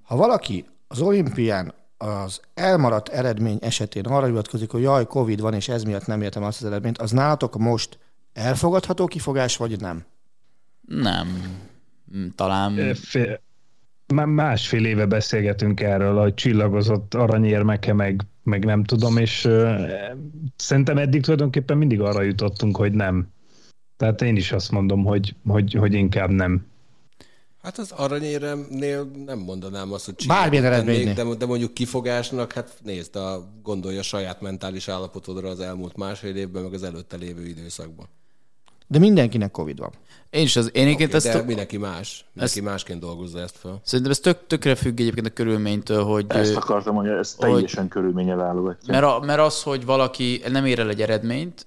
E: Ha valaki az olimpián az elmaradt eredmény esetén arra hivatkozik, hogy jaj, Covid van, és ez miatt nem értem azt az eredményt, az nálatok most elfogadható kifogás, vagy nem?
F: Nem. Talán...
D: Fél, már másfél éve beszélgetünk erről, hogy csillagozott aranyérmeke, meg, meg nem tudom, és uh, szerintem eddig tulajdonképpen mindig arra jutottunk, hogy nem. Tehát én is azt mondom, hogy, hogy, hogy inkább nem.
B: Hát az aranyéremnél nem mondanám azt, hogy
E: Bármilyen eredménynél.
B: De, de mondjuk kifogásnak, hát nézd, a, gondolja a saját mentális állapotodra az elmúlt másfél évben, meg az előtte lévő időszakban.
E: De mindenkinek Covid van.
F: Én is az, én okay,
B: ezt... De mindenki más. Mindenki ezt, másként dolgozza ezt fel.
F: Szerintem ez tök, tökre függ egyébként a körülménytől, hogy...
C: Ezt akartam mondani, ez teljesen hogy, körülménye válogatja.
F: Mert, a, mert az, hogy valaki nem ér el egy eredményt,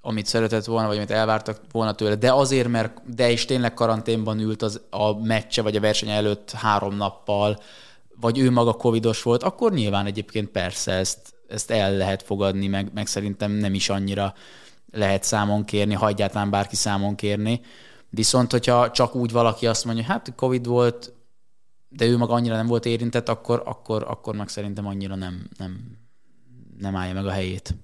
F: amit szeretett volna, vagy amit elvártak volna tőle, de azért, mert de is tényleg karanténban ült az a meccse, vagy a verseny előtt három nappal, vagy ő maga covidos volt, akkor nyilván egyébként persze ezt, ezt el lehet fogadni, meg, meg szerintem nem is annyira lehet számon kérni, ha egyáltalán bárki számon kérni. Viszont, hogyha csak úgy valaki azt mondja, hát Covid volt, de ő maga annyira nem volt érintett, akkor, akkor, akkor meg szerintem annyira nem, nem, nem állja meg a helyét.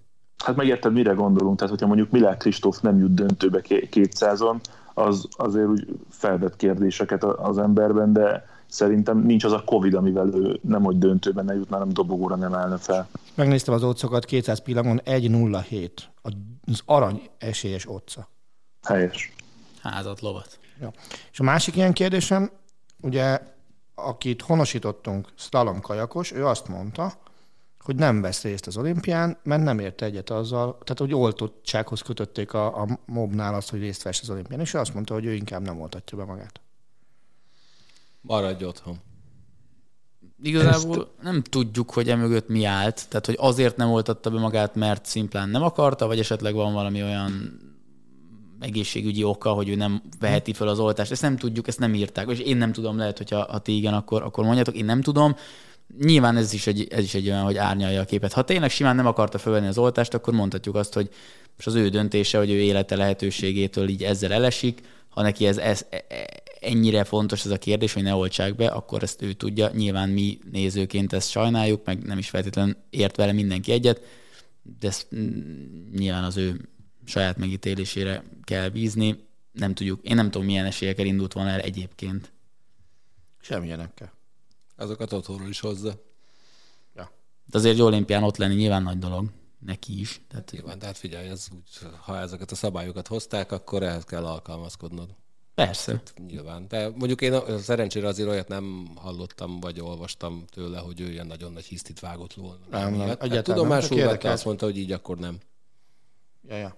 C: Hát megérted, mire gondolunk? Tehát, hogyha mondjuk Milák Kristóf nem jut döntőbe 200-on, az azért úgy felvet kérdéseket az emberben, de szerintem nincs az a Covid, amivel ő nem hogy döntőben ne jutna, nem dobogóra nem állna fel.
E: Megnéztem az otcokat, 200 pillangon 1.07. Az arany esélyes otca.
C: Helyes.
F: Házat, lovat.
E: Ja. És a másik ilyen kérdésem, ugye, akit honosítottunk, Slalom Kajakos, ő azt mondta, hogy nem vesz részt az olimpián, mert nem érte egyet azzal, tehát hogy oltottsághoz kötötték a, a mobnál azt, hogy részt vesz az olimpián, és ő azt mondta, hogy ő inkább nem oltatja be magát.
B: Maradj otthon.
F: Igazából Ezt... nem tudjuk, hogy emögött mi állt, tehát hogy azért nem oltatta be magát, mert szimplán nem akarta, vagy esetleg van valami olyan egészségügyi oka, hogy ő nem veheti fel az oltást. Ezt nem tudjuk, ezt nem írták. És én nem tudom, lehet, hogy ha, ti igen, akkor, akkor mondjátok, én nem tudom. Nyilván ez is, egy, ez is egy olyan, hogy árnyalja a képet. Ha tényleg simán nem akarta felvenni az oltást, akkor mondhatjuk azt, hogy és az ő döntése, hogy ő élete lehetőségétől így ezzel elesik, ha neki ez, ez ennyire fontos ez a kérdés, hogy ne oltsák be, akkor ezt ő tudja. Nyilván mi nézőként ezt sajnáljuk, meg nem is feltétlenül ért vele mindenki egyet, de ezt nyilván az ő saját megítélésére kell bízni. Nem tudjuk, én nem tudom, milyen esélyekkel indult volna el egyébként.
E: Semmilyenekkel.
B: Azokat otthonról is hozza.
F: Ja. De azért egy olimpián ott lenni nyilván nagy dolog neki is.
B: Tehát... Nyilván, tehát figyelj, ez úgy, ha ezeket a szabályokat hozták, akkor ehhez kell alkalmazkodnod.
F: Persze.
B: Hát, nyilván. De mondjuk én szerencsére azért olyat nem hallottam, vagy olvastam tőle, hogy ő ilyen nagyon nagy hisztit vágott volna.
E: Nem, nem.
B: Hát, tudomásul vette, azt mondta, hogy így akkor nem.
E: Ja, ja.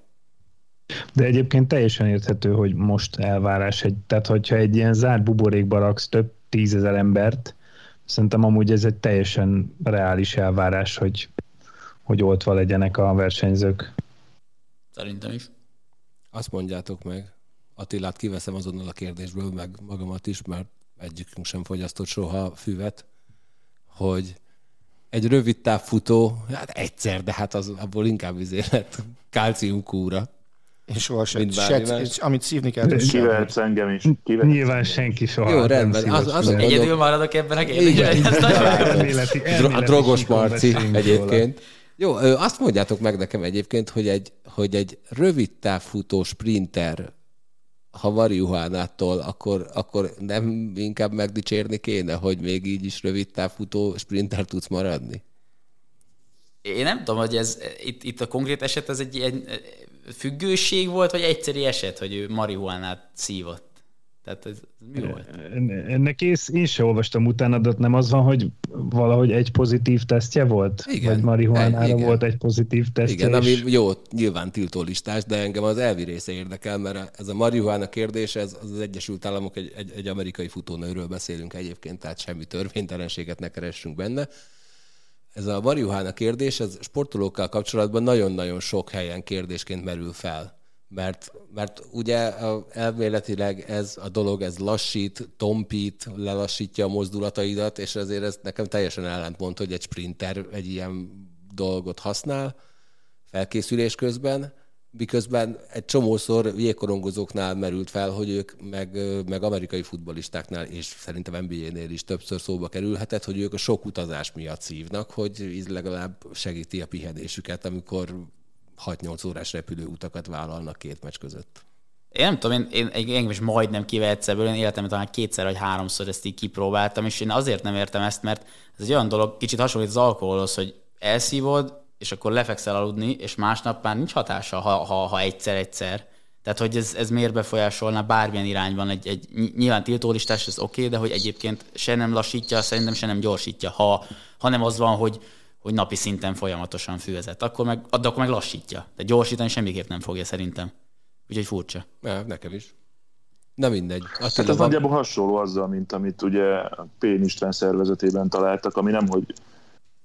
D: De egyébként teljesen érthető, hogy most elvárás egy, tehát hogyha egy ilyen zárt buborékba raksz több tízezer embert, szerintem amúgy ez egy teljesen reális elvárás, hogy, hogy oltva legyenek a versenyzők.
F: Szerintem is.
B: Azt mondjátok meg, Attilát kiveszem azonnal a kérdésből, meg magamat is, mert egyikünk sem fogyasztott soha füvet, hogy egy rövid távfutó, hát egyszer, de hát az, abból inkább izé lett kúra.
E: És soha se, se, és amit szívni kell.
C: Kivehetsz engem is.
D: Kivehetsz Nyilván senki soha.
B: Jó, rendben. Az, az
F: az Egyedül maradok ebben a kérdésben.
B: A drogos Marci egyébként. Jó, azt mondjátok meg nekem egyébként, hogy egy, hogy egy rövid távfutó sprinter ha Variuhánától, akkor, akkor nem inkább megdicsérni kéne, hogy még így is rövid távfutó sprinter tudsz maradni?
F: Én nem tudom, hogy ez itt, itt a konkrét eset ez egy ilyen függőség volt, vagy egyszeri eset, hogy ő marihuánát szívott? Tehát ez, ez mi volt?
D: Ennek én, én sem olvastam utána, de nem az van, hogy valahogy egy pozitív tesztje volt? Igen. Vagy marihuánára igen. volt egy pozitív tesztje?
B: Igen, ami jó, nyilván tiltó listás, de engem az elvi része érdekel, mert ez a marihuána kérdés, ez az, az Egyesült Államok, egy, egy, egy amerikai futónőről beszélünk egyébként, tehát semmi törvénytelenséget ne keressünk benne. Ez a marihuána kérdés, ez sportolókkal kapcsolatban nagyon-nagyon sok helyen kérdésként merül fel mert, mert ugye elméletileg ez a dolog, ez lassít, tompít, lelassítja a mozdulataidat, és ezért ez nekem teljesen ellentmond, hogy egy sprinter egy ilyen dolgot használ felkészülés közben, miközben egy csomószor jégkorongozóknál merült fel, hogy ők meg, meg amerikai futbolistáknál, és szerintem NBA-nél is többször szóba kerülhetett, hogy ők a sok utazás miatt szívnak, hogy ez legalább segíti a pihenésüket, amikor 6-8 órás repülő utakat vállalnak két meccs között.
F: Én nem tudom, én, én, én is majdnem kivehetsz ebből, én életemben talán kétszer vagy háromszor ezt így kipróbáltam, és én azért nem értem ezt, mert ez egy olyan dolog, kicsit hasonlít az alkoholhoz, hogy elszívod, és akkor lefekszel aludni, és másnap már nincs hatása, ha, ha, ha egyszer-egyszer. Tehát, hogy ez, ez miért befolyásolna bármilyen irányban egy, egy nyilván tiltólistás, ez oké, okay, de hogy egyébként se nem lassítja, szerintem se nem gyorsítja, ha, ha nem az van, hogy hogy napi szinten folyamatosan fűvezett. Akkor meg, akkor meg lassítja. De gyorsítani semmiképp nem fogja szerintem. Úgyhogy furcsa.
B: Ja, nekem is. Nem mindegy.
C: Azt hát ez van... nagyjából hasonló azzal, mint amit ugye P. István szervezetében találtak, ami nem, hogy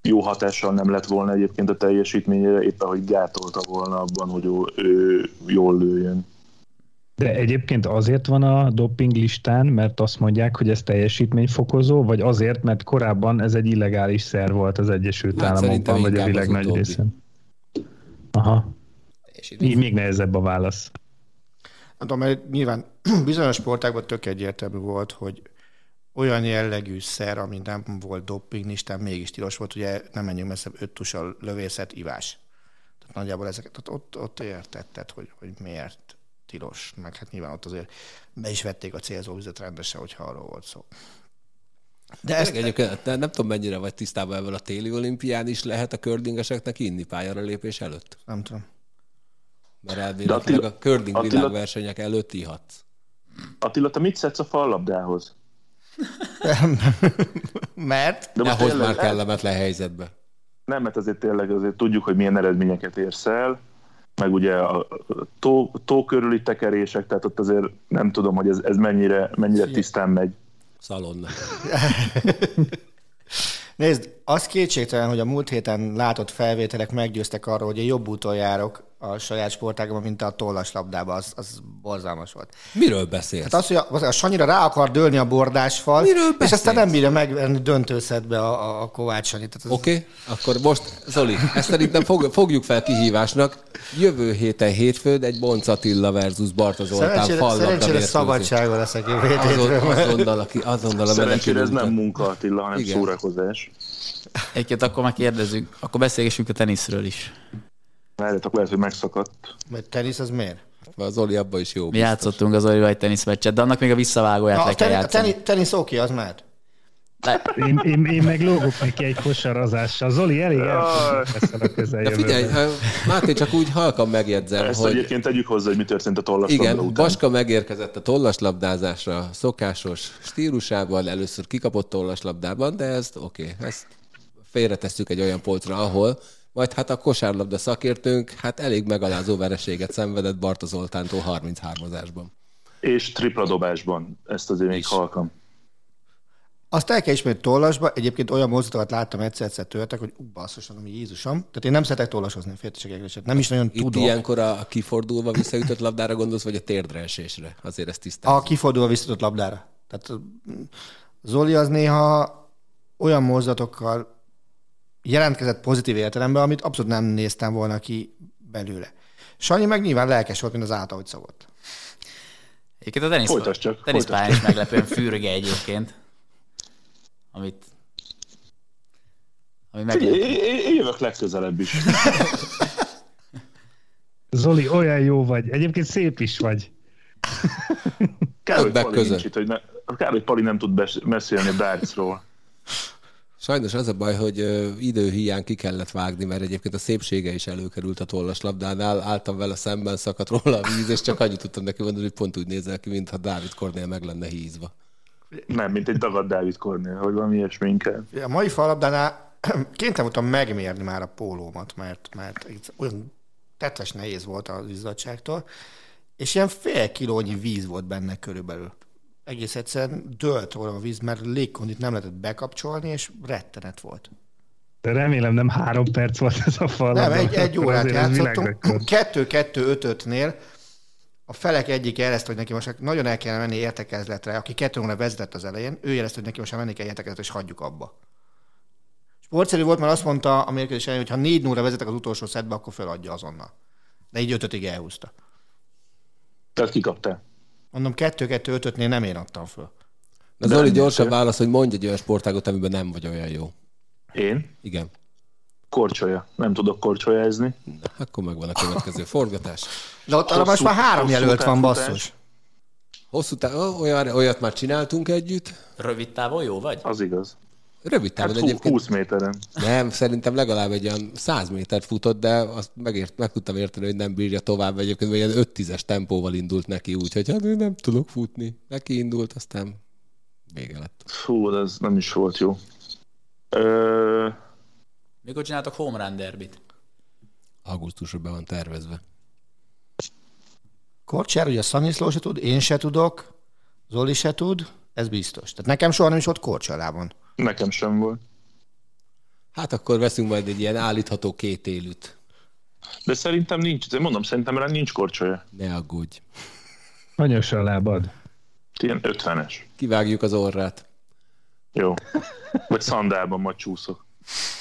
C: jó hatással nem lett volna egyébként a teljesítményére, éppen hogy gátolta volna abban, hogy ő jól lőjön.
D: De egyébként azért van a doping listán, mert azt mondják, hogy ez teljesítményfokozó, vagy azért, mert korábban ez egy illegális szer volt az Egyesült hát Államokban, vagy a világ nagy részén. Aha. Még nehezebb a válasz.
E: Nem tudom, mert nyilván (clears throat) bizonyos sportákban tök egyértelmű volt, hogy olyan jellegű szer, ami nem volt doping listán, mégis tilos volt, ugye nem menjünk messze, öt tusa lövészet, ivás. Tehát nagyjából ezeket, tehát ott, ott értetted, hogy, hogy miért tilos, meg hát nyilván ott azért be is vették a célzóvizet rendesen, hogyha arról volt szó.
B: De ezt... Egyébként nem tudom, mennyire vagy tisztában ebből a téli olimpián is lehet a kördingeseknek inni pályára lépés előtt?
E: Nem tudom.
B: Mert elvileg Attila, a körding Attila, világversenyek előtt ihatsz.
C: Attila, te mit szedsz a fallabdához?
E: mert?
B: De most tényleg, már kellemetlen helyzetbe.
C: Nem, mert azért tényleg azért tudjuk, hogy milyen eredményeket érsz el, meg ugye a tó, tó körüli tekerések, tehát ott azért nem tudom, hogy ez, ez mennyire, mennyire tisztán megy.
B: Szalonna. (laughs)
E: Nézd, az kétségtelen, hogy a múlt héten látott felvételek meggyőztek arról, hogy a jobb úton járok a saját sportágban, mint a tollaslabdában. Az, az borzalmas volt.
B: Miről beszélsz?
E: Hát az, hogy a, a Sanyira rá akar dőlni a bordásfal,
B: Miről
E: és aztán nem bírja megvenni döntőszedbe a, a, a Kovács Sanyi.
B: Oké, okay, akkor most, Zoli, ezt szerintem fog, fogjuk fel kihívásnak. Jövő héten hétfőn egy Bonc Attila versus Barta Zoltán
E: Szerencsére, szerencsére szabadságon leszek jövő
B: Azon,
E: hétről.
B: azonnal, a, ki- azonnal a
C: Szerencsére ez nem munka Attila, hanem
B: Igen.
C: szórakozás.
F: Egyébként akkor már kérdezzük, akkor beszélgessünk a teniszről is.
C: Várjátok, lehet, hogy megszakadt.
E: Mert tenisz az miért?
B: Mert Az Oli abban is jó.
F: Mi
B: biztos.
F: játszottunk az Olival egy teniszmeccset, de annak még a visszavágóját
E: Na,
F: le
E: a,
F: kell
E: teni, a
F: játszani.
E: teni, tenisz oké, az mehet.
F: Le,
D: Én, én, én meg lógok neki egy kosarazással. Zoli elég elfogyott ezzel a
B: De
D: közeljövőben.
B: figyelj, ö, Máté, csak úgy halkan megjegyzem,
C: Ezt
B: hogy
C: egyébként tegyük hozzá, hogy mi történt a tollaslabda
B: igen,
C: után.
B: Baska megérkezett a tollaslabdázásra szokásos stílusában, először kikapott tollaslabdában, de ezt oké, okay, ezt félretesszük egy olyan polcra, ahol majd hát a kosárlabda szakértőnk hát elég megalázó vereséget szenvedett Barta Zoltántól 33-azásban.
C: És tripla dobásban. Ezt azért még halkam.
E: Azt el kell ismerni tollasba, egyébként olyan mozdulatokat láttam egyszer-egyszer tőletek, hogy ú, basszus, ami Jézusom. Tehát én nem szeretek tollasozni a fértiségekre, nem is nagyon
B: Itt
E: tudok.
B: ilyenkor a kifordulva visszaütött labdára gondolsz, vagy a térdre esésre? Azért ezt tisztázom.
E: A kifordulva visszatott labdára. Tehát mm, Zoli az néha olyan mozdulatokkal jelentkezett pozitív értelemben, amit abszolút nem néztem volna ki belőle. Sanyi meg nyilván lelkes volt, mint az által, hogy szokott.
F: egyébként a tenisz,
C: Folytasd csak,
F: teniszpályán is meglepően fürge egyébként. Amit, ami meg,
C: jövök legközelebb is. (laughs)
D: Zoli, olyan jó vagy. Egyébként szép is vagy.
C: Kár, hogy Pali nincs itt, hogy ne, kár, hogy Pali nem tud bes- beszélni a dartsról.
B: Sajnos az a baj, hogy időhiány ki kellett vágni, mert egyébként a szépsége is előkerült a tollaslabdánál. Álltam vele szemben, szakadt róla a víz, és csak annyit tudtam neki mondani, hogy pont úgy nézel ki, mintha Dávid Kornél meg lenne hízva.
C: Nem, mint egy dagadt Dávid Kornél, vagy valami ilyesmi inkább.
E: A mai falabdánál (clears throat) kénytelen voltam megmérni már a pólómat, mert, mert olyan tetves nehéz volt az izzadságtól, és ilyen fél kilónyi víz volt benne körülbelül. Egész egyszerűen dőlt róla a víz, mert légkondit nem lehetett bekapcsolni, és rettenet volt.
D: De remélem nem három perc volt ez a fal.
E: Nem, egy, egy órát játszottunk.
D: világrekord.
E: Kettő-kettő-ötötnél a felek egyik jelezte, hogy neki most nagyon el kellene menni értekezletre, aki kettő óra vezetett az elején, ő jelezte, hogy neki most már menni kell értekezletre, és hagyjuk abba. Sportszerű volt, mert azt mondta a mérkőzés elején, hogy ha négy óra vezetek az utolsó szedbe, akkor feladja azonnal. De így ötötig elhúzta.
C: Tehát kikaptál.
E: Mondom, kettő-kettő-ötötnél nem én adtam föl.
B: De Zoli gyorsan válasz, hogy mondj egy olyan sportágot, amiben nem vagy olyan jó.
C: Én?
B: Igen.
C: Korcsolya. Nem tudok korcsolyázni.
B: Na, akkor megvan a következő forgatás.
E: De ott most már három jelölt van, basszus.
B: Hosszú tá- ó, olyan, olyat már csináltunk együtt.
F: Rövid távon jó vagy?
C: Az igaz.
B: Rövid távon
C: Hát
B: egyébként.
C: 20 méteren.
B: Nem, szerintem legalább egy olyan 100 métert futott, de azt megért, meg tudtam érteni, hogy nem bírja tovább. Egyébként vagy ilyen 5-10-es tempóval indult neki, úgyhogy hát én nem tudok futni. Neki indult, aztán vége lett.
C: Fú, de ez nem is volt jó. Ö,
F: Mikor csináltok home run derbit?
B: Augusztusra be van tervezve.
E: Korcsár, ugye a Szaniszló se tud, én se tudok, Zoli se tud, ez biztos. Tehát nekem soha nem is volt korcsalában.
C: Nekem sem volt.
B: Hát akkor veszünk majd egy ilyen állítható két élőt.
C: De szerintem nincs. Én mondom, szerintem rá nincs korcsolya.
B: Ne aggódj.
D: Hanyas a lábad?
C: Ilyen 50-es.
B: Kivágjuk az orrát.
C: Jó. Vagy szandálban majd csúszok.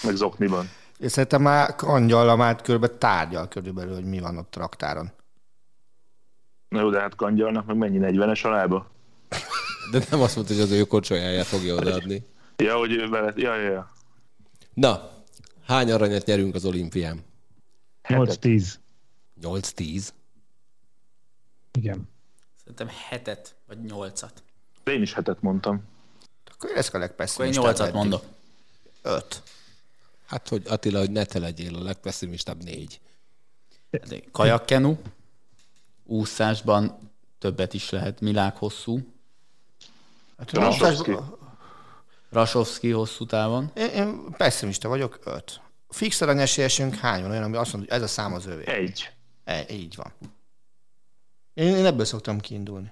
C: Meg zokniban.
E: És szerintem már angyalla már körbe tárgyal körülbelül, hogy mi van ott a raktáron.
C: Na jó, de hát kangyalnak meg mennyi 40-es a lába?
B: De nem azt mondta, hogy az ő korcsolyáját fogja odaadni.
C: Ja, hogy ő veled. Ja, ja, ja.
B: Na, hány aranyat nyerünk az olimpián?
D: 8-10.
B: 8-10?
D: Igen.
F: Szerintem hetet vagy nyolcat.
C: De én is hetet mondtam.
E: Akkor én leszek a
F: Akkor én
E: legpesszimistább.
F: nyolcat
E: eddig.
F: mondok.
E: Öt.
B: Hát, hogy Attila, hogy ne te legyél a legpesszimistább négy.
F: Hát Kajakkenu, úszásban többet is lehet, Milák hosszú,
E: Hát.
F: Rasovski hosszú távon.
E: Én, én pessimista vagyok, öt. Fix aranyesélyesünk hány van olyan, ami azt mondja, hogy ez a szám az övé.
C: Egy.
E: E, így van. Én, én ebből szoktam kiindulni.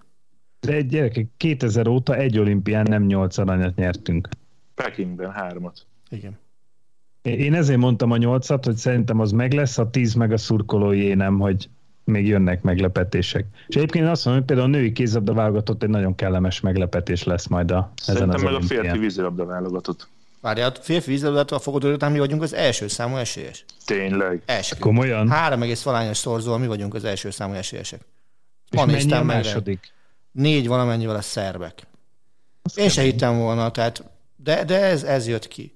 D: De egy gyerekek, 2000 óta egy olimpián nem 8 aranyat nyertünk.
C: Pekingben hármat.
E: Igen.
D: Én ezért mondtam a nyolcat, hogy szerintem az meg lesz, a tíz meg a szurkolói nem, hogy még jönnek meglepetések. És egyébként azt mondom, hogy például a női kézabda válogatott egy nagyon kellemes meglepetés lesz majd a,
C: Szerintem
D: ezen az
C: meg a
D: olimpián.
C: férfi vízilabda válogatott.
E: Várjál, a férfi vízilabdától a fogod után mi vagyunk az első számú esélyes.
C: Tényleg.
E: Első.
D: Komolyan?
E: Három egész valányos szorzóval mi vagyunk az első számú esélyesek.
D: És
E: Ma
D: mennyi a
E: meg,
D: második?
E: Négy valamennyivel a szerbek. Én se hittem volna, tehát, de, de ez, ez jött ki.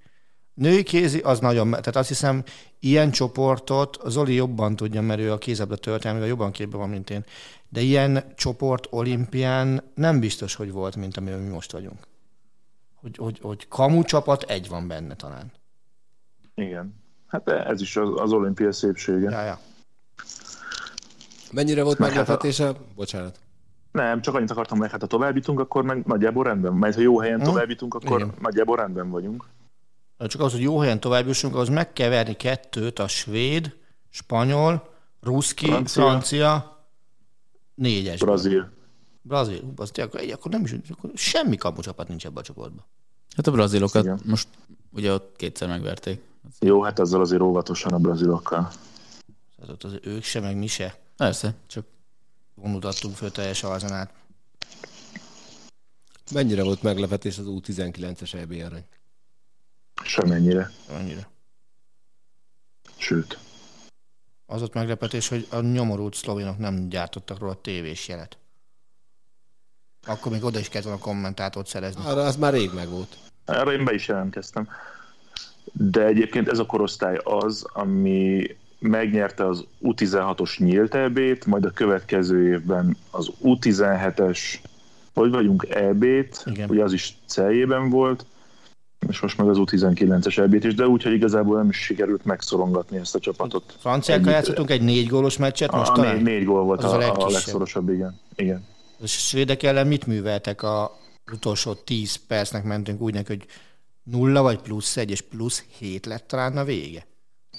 E: Női kézi az nagyon, tehát azt hiszem, ilyen csoportot Zoli jobban tudja, mert ő a kézabda történelmével jobban képben van, mint én. De ilyen csoport olimpián nem biztos, hogy volt, mint amiben mi most vagyunk. Hogy, hogy, hogy kamu csapat egy van benne talán.
C: Igen. Hát ez is az, az olimpia szépsége.
E: Ja, ja.
B: Mennyire volt
C: Meg hát a-?
B: Bocsánat.
C: Nem, csak annyit akartam meg, hát ha tovább jutunk, akkor meg nagyjából rendben. Mert ha jó helyen
E: Hm?
C: jutunk, akkor
E: Igen.
C: nagyjából rendben vagyunk.
E: Csak az, hogy jó helyen tovább jussunk, az meg kell verni kettőt, a svéd, spanyol, ruszki, francia,
C: Francia.
E: négyes.
C: Brazil.
E: Brazil. Az, akkor, akkor, nem is, akkor semmi kamu csapat nincs ebben a csoportban.
F: Hát a brazilokat
C: Igen.
F: most ugye ott kétszer megverték.
C: Jó, hát ezzel azért óvatosan a brazilokkal.
E: Tehát ott az ők se, meg mi se
F: Persze, csak
E: vonutattunk föl teljes arzenát.
B: Mennyire volt meglepetés az U19-es EB arany?
C: Semennyire.
E: Annyira.
C: Sőt.
E: Az ott meglepetés, hogy a nyomorult szlovénok nem gyártottak róla tévés jelet. Akkor még oda is kellett volna kommentátort szerezni.
B: Arra az már rég megvolt.
C: Erre én be is jelentkeztem. De egyébként ez a korosztály az, ami megnyerte az U16-os nyílt EB-t, majd a következő évben az U17-es, hogy vagyunk EB-t,
E: Igen.
C: ugye az is celjében volt, és most meg az U19-es EB-t is, de úgy, hogy igazából nem is sikerült megszorongatni ezt a csapatot.
E: Franciákkal játszottunk egy négy gólos meccset most
C: a,
E: talán?
C: négy, négy gól volt
E: Az
C: a,
E: a
C: a, legszorosabb, igen. igen.
E: És a svédek ellen mit műveltek a utolsó 10 percnek mentünk úgy neki, hogy nulla vagy plusz egy, és plusz hét lett talán a vége.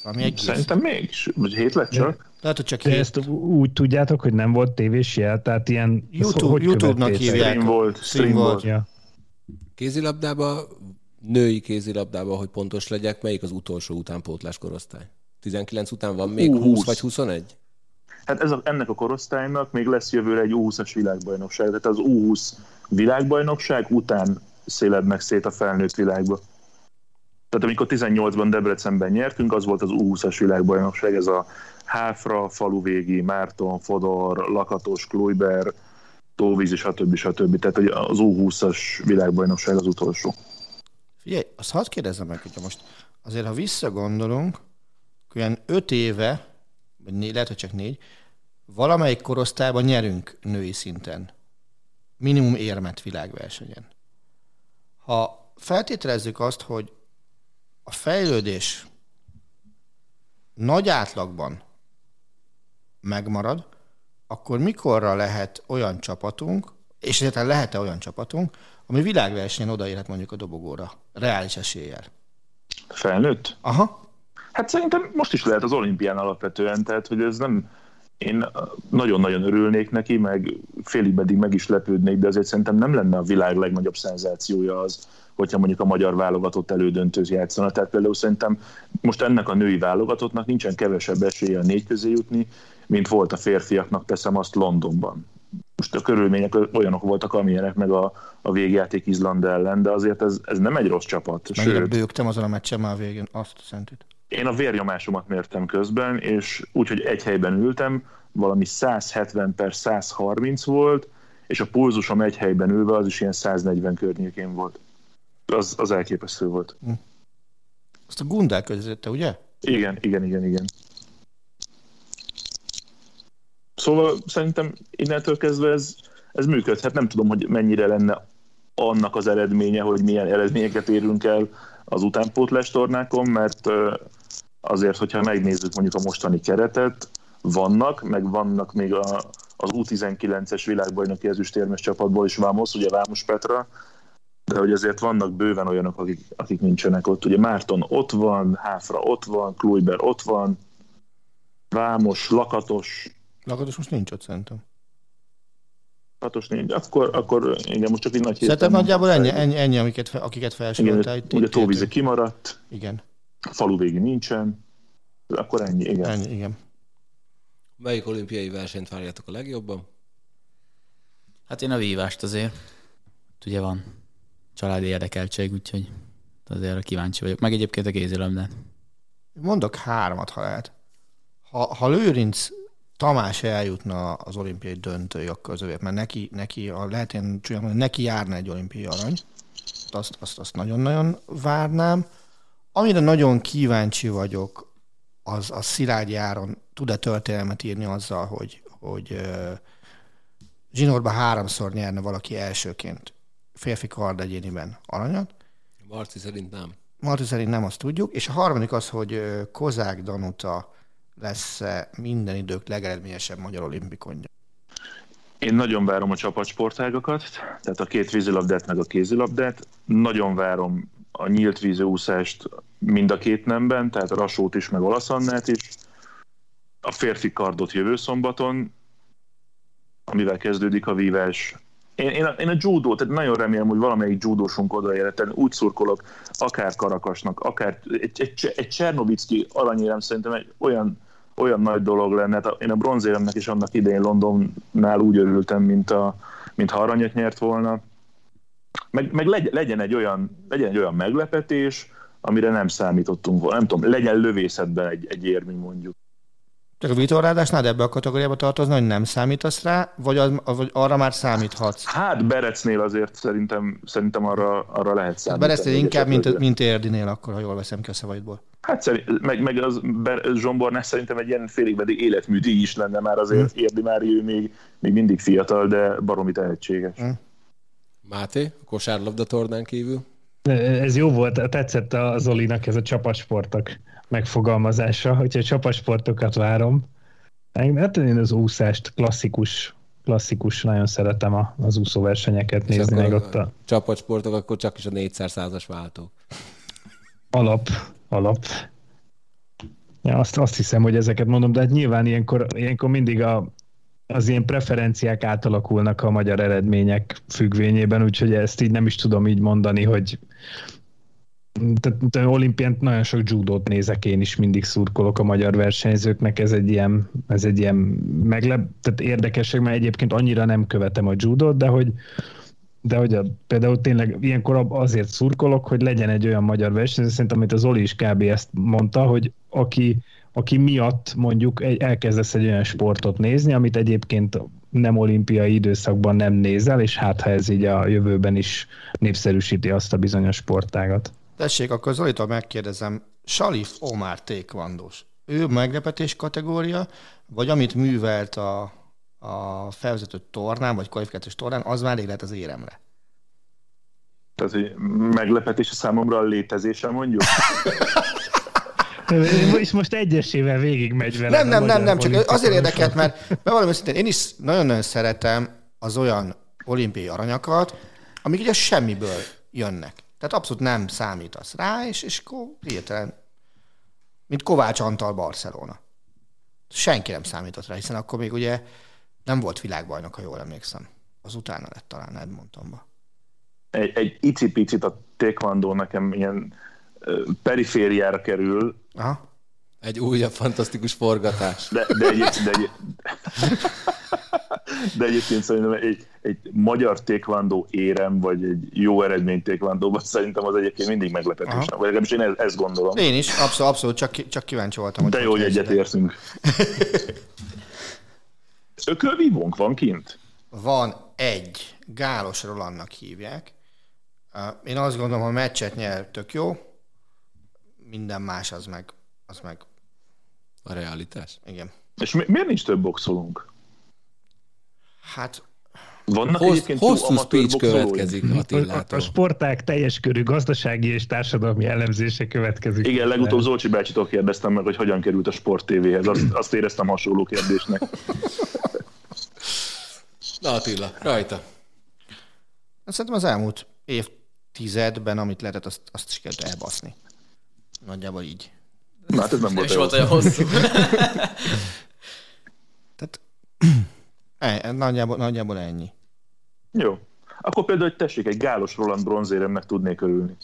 E: Ami egész.
C: Szerintem még, vagy hét lett csak.
E: Tehát, hogy csak hét.
D: ezt úgy tudjátok, hogy nem volt tévés jel, tehát ilyen...
E: YouTube- YouTube-nak hívják.
C: Stream volt, stream volt.
D: Ja.
B: Kézilabdában, női kézilabdában, hogy pontos legyek, melyik az utolsó utánpótlás korosztály? 19 után van még 20,
C: 20.
B: vagy 21?
C: Hát ez a, ennek a korosztálynak még lesz jövőre egy U20-as világbajnokság. Tehát az U20 világbajnokság után szélednek szét a felnőtt világba. Tehát amikor 18-ban Debrecenben nyertünk, az volt az U20-as világbajnokság, ez a Háfra, Faluvégi, Márton, Fodor, Lakatos, Klujber, Tóvíz, stb. stb. Tehát hogy az U20-as világbajnokság az utolsó.
E: Figyelj, azt hadd kérdezzem meg, hogyha most azért, ha visszagondolunk, olyan öt éve, vagy négy, lehet, hogy csak négy, valamelyik korosztályban nyerünk női szinten. Minimum érmet világversenyen. Ha feltételezzük azt, hogy a fejlődés nagy átlagban megmarad, akkor mikorra lehet olyan csapatunk, és egyáltalán lehet-e olyan csapatunk, ami világversenyen odaérhet mondjuk a dobogóra, reális eséllyel.
C: Felnőtt?
E: Aha,
C: Hát szerintem most is lehet az olimpián alapvetően, tehát hogy ez nem... Én nagyon-nagyon örülnék neki, meg félig pedig meg is lepődnék, de azért szerintem nem lenne a világ legnagyobb szenzációja az, hogyha mondjuk a magyar válogatott elődöntőt játszana. Tehát például szerintem most ennek a női válogatottnak nincsen kevesebb esélye a négy közé jutni, mint volt a férfiaknak, teszem azt Londonban. Most a körülmények olyanok voltak, amilyenek meg a, a végjáték Izland ellen, de azért ez, ez nem egy rossz csapat.
E: mennyire
C: Sőt,
E: bőgtem azon a meccsen már a végén, azt a szentét.
C: én a vérnyomásomat mértem közben, és úgy, hogy egy helyben ültem, valami 170 per 130 volt, és a pulzusom egy helyben ülve az is ilyen 140 környékén volt. Az, az elképesztő volt.
E: Azt a Gundel közötte, ugye?
C: Igen, igen, igen, igen. Szóval szerintem innentől kezdve ez, ez működhet. Nem tudom, hogy mennyire lenne annak az eredménye, hogy milyen eredményeket érünk el az utánpótlás tornákon, mert azért, hogyha megnézzük mondjuk a mostani keretet, vannak, meg vannak még a, az U19-es világbajnoki ezüstérmes csapatból is Vámos, ugye Vámos Petra, de hogy azért vannak bőven olyanok, akik, akik nincsenek ott. Ugye Márton ott van, Háfra ott van, Klujber ott van, Vámos, Lakatos,
E: Lakatos most nincs ott szerintem.
C: hatos négy, akkor, akkor igen, most csak egy nagy
E: Szerintem nagyjából ennyi, ennyi, ennyi amiket, akiket felsoroltál.
C: Igen, ugye tóvíze kimaradt,
E: igen.
C: a falu végén nincsen, akkor ennyi, igen.
E: Ennyi, igen.
B: Melyik olimpiai versenyt várjátok a legjobban?
F: Hát én a vívást azért. Ugye van családi érdekeltség, úgyhogy azért kíváncsi vagyok. Meg egyébként a kézilabdát.
E: Mondok háromat, ha lehet. Ha, ha Lőrinc Tamás eljutna az olimpiai döntőig, akkor az mert neki, neki a, lehet én csúlyán mondani, neki járna egy olimpiai arany. Azt, azt, azt nagyon-nagyon várnám. Amire nagyon kíváncsi vagyok, az a Szilágyi Áron tud-e történelmet írni azzal, hogy, hogy uh, zsinórba háromszor nyerne valaki elsőként férfi kard egyéniben aranyat.
B: Marci szerint nem.
E: Marci szerint nem, azt tudjuk. És a harmadik az, hogy Kozák Danuta lesz minden idők legeredményesebb magyar olimpikonja.
C: Én nagyon várom a csapatsportágakat, tehát a két vízilabdát meg a kézilabdát. Nagyon várom a nyílt vízőúszást mind a két nemben, tehát a Rasót is, meg Olaszannát is. A férfi kardot jövő szombaton, amivel kezdődik a vívás. Én, én, a, én a judó, tehát nagyon remélem, hogy valamelyik judósunk odaér, tehát úgy szurkolok, akár Karakasnak, akár egy, egy, egy Csernovicki aranyérem szerintem egy olyan olyan nagy dolog lenne. Hát én a bronzéremnek is annak idején Londonnál úgy örültem, mint, a, mint ha aranyat nyert volna. Meg, meg legyen, egy olyan, legyen egy olyan meglepetés, amire nem számítottunk volna. Nem tudom, legyen lövészetben egy, egy érmény mondjuk.
E: Csak a vitorládásnál ebbe a kategóriába tartozna, hogy nem számítasz rá, vagy, az, vagy arra már számíthatsz?
C: Hát Berecnél azért szerintem, szerintem arra, arra lehet hát számítani.
E: Berecnél inkább, mint, mint Érdinél akkor, ha jól veszem ki a szavaidból.
C: Hát szerint, meg, meg az Zsombornás szerintem egy ilyen félig életműdi is lenne már azért hmm. Érdi már ő még, még mindig fiatal, de baromi tehetséges. Hmm.
B: Máté, a kosárlabda tornán kívül?
D: Ez jó volt, tetszett a Zolinak ez a csapasportok megfogalmazása, hogyha csapasportokat várom. Hát én az úszást, klasszikus, klasszikus, nagyon szeretem a, az úszóversenyeket nézni. Meg ott a...
B: Csapatsportok, akkor csak is a 400-as váltó.
D: Alap, alap. Ja, azt, azt hiszem, hogy ezeket mondom, de hát nyilván ilyenkor, ilyenkor mindig a, az ilyen preferenciák átalakulnak a magyar eredmények függvényében, úgyhogy ezt így nem is tudom így mondani, hogy tehát olimpián nagyon sok judót nézek én is, mindig szurkolok a magyar versenyzőknek, ez egy ilyen, ez egy ilyen meglep, tehát érdekesség, mert egyébként annyira nem követem a judót, de hogy de hogy a, például tényleg ilyenkor azért szurkolok, hogy legyen egy olyan magyar versenyző, szerintem, amit az Oli is kb. ezt mondta, hogy aki, aki miatt mondjuk egy, elkezdesz egy olyan sportot nézni, amit egyébként nem olimpiai időszakban nem nézel, és hát ha ez így a jövőben is népszerűsíti azt a bizonyos sportágat.
E: Tessék, akkor Zolitól megkérdezem, Salif Omar tékvandós. Ő meglepetés kategória, vagy amit művelt a, a felvezető tornán, vagy kvalifikációs tornán, az már élet az éremre?
C: Ez egy meglepetés a számomra a létezése, mondjuk? (laughs)
D: És most egyesével végigmegy vele.
E: Nem, nem, nem, nem, csak azért érdekelt, mert valami szintén én is nagyon-nagyon szeretem az olyan olimpiai aranyakat, amik ugye semmiből jönnek. Tehát abszolút nem számítasz rá, és, és akkor hirtelen, mint Kovács Antal Barcelona. Senki nem számított rá, hiszen akkor még ugye nem volt világbajnok, ha jól emlékszem. Az utána lett talán Edmontonba.
C: Egy, egy icipicit a taekwondo nekem ilyen perifériára kerül.
E: Aha.
B: Egy újabb fantasztikus forgatás.
C: De, de, egy, de, egy, de egyébként szerintem egy, egy magyar tékvándó érem, vagy egy jó eredmény tékvándóban szerintem az egyébként mindig meglepetés. Aha. Vagy legalábbis én ezt gondolom.
E: Én is, abszolút, abszolút csak, csak kíváncsi voltam. Hogy
C: de jó, hogy egyet értünk. Ökölvívónk van kint?
E: Van egy. Gálos Rolandnak hívják. Én azt gondolom, ha meccset nyer, tök jó. Minden más az meg, az meg
B: a realitás?
E: Igen.
C: És mi, miért nincs több boxolunk?
E: Hát
B: vannak Hossz, egyébként hosszú speech következik
D: Attilától. A, a sporták teljes körű gazdasági és társadalmi elemzése következik.
C: Igen, legutóbb Zolcsi bácsitól kérdeztem meg, hogy hogyan került a Sport TV-hez. Azt, azt éreztem hasonló kérdésnek. (laughs)
B: Na Attila, rajta.
E: Szerintem az elmúlt évtizedben, amit lehetett, azt, azt sikerült elbaszni. Nagyjából így.
C: Na, hát ez nem,
F: nem volt olyan hosszú.
E: Tehát (clears throat) e, nagyjából, nagyjából ennyi.
C: Jó. Akkor például, hogy tessék, egy Gálos Roland bronzéremnek tudnék örülni.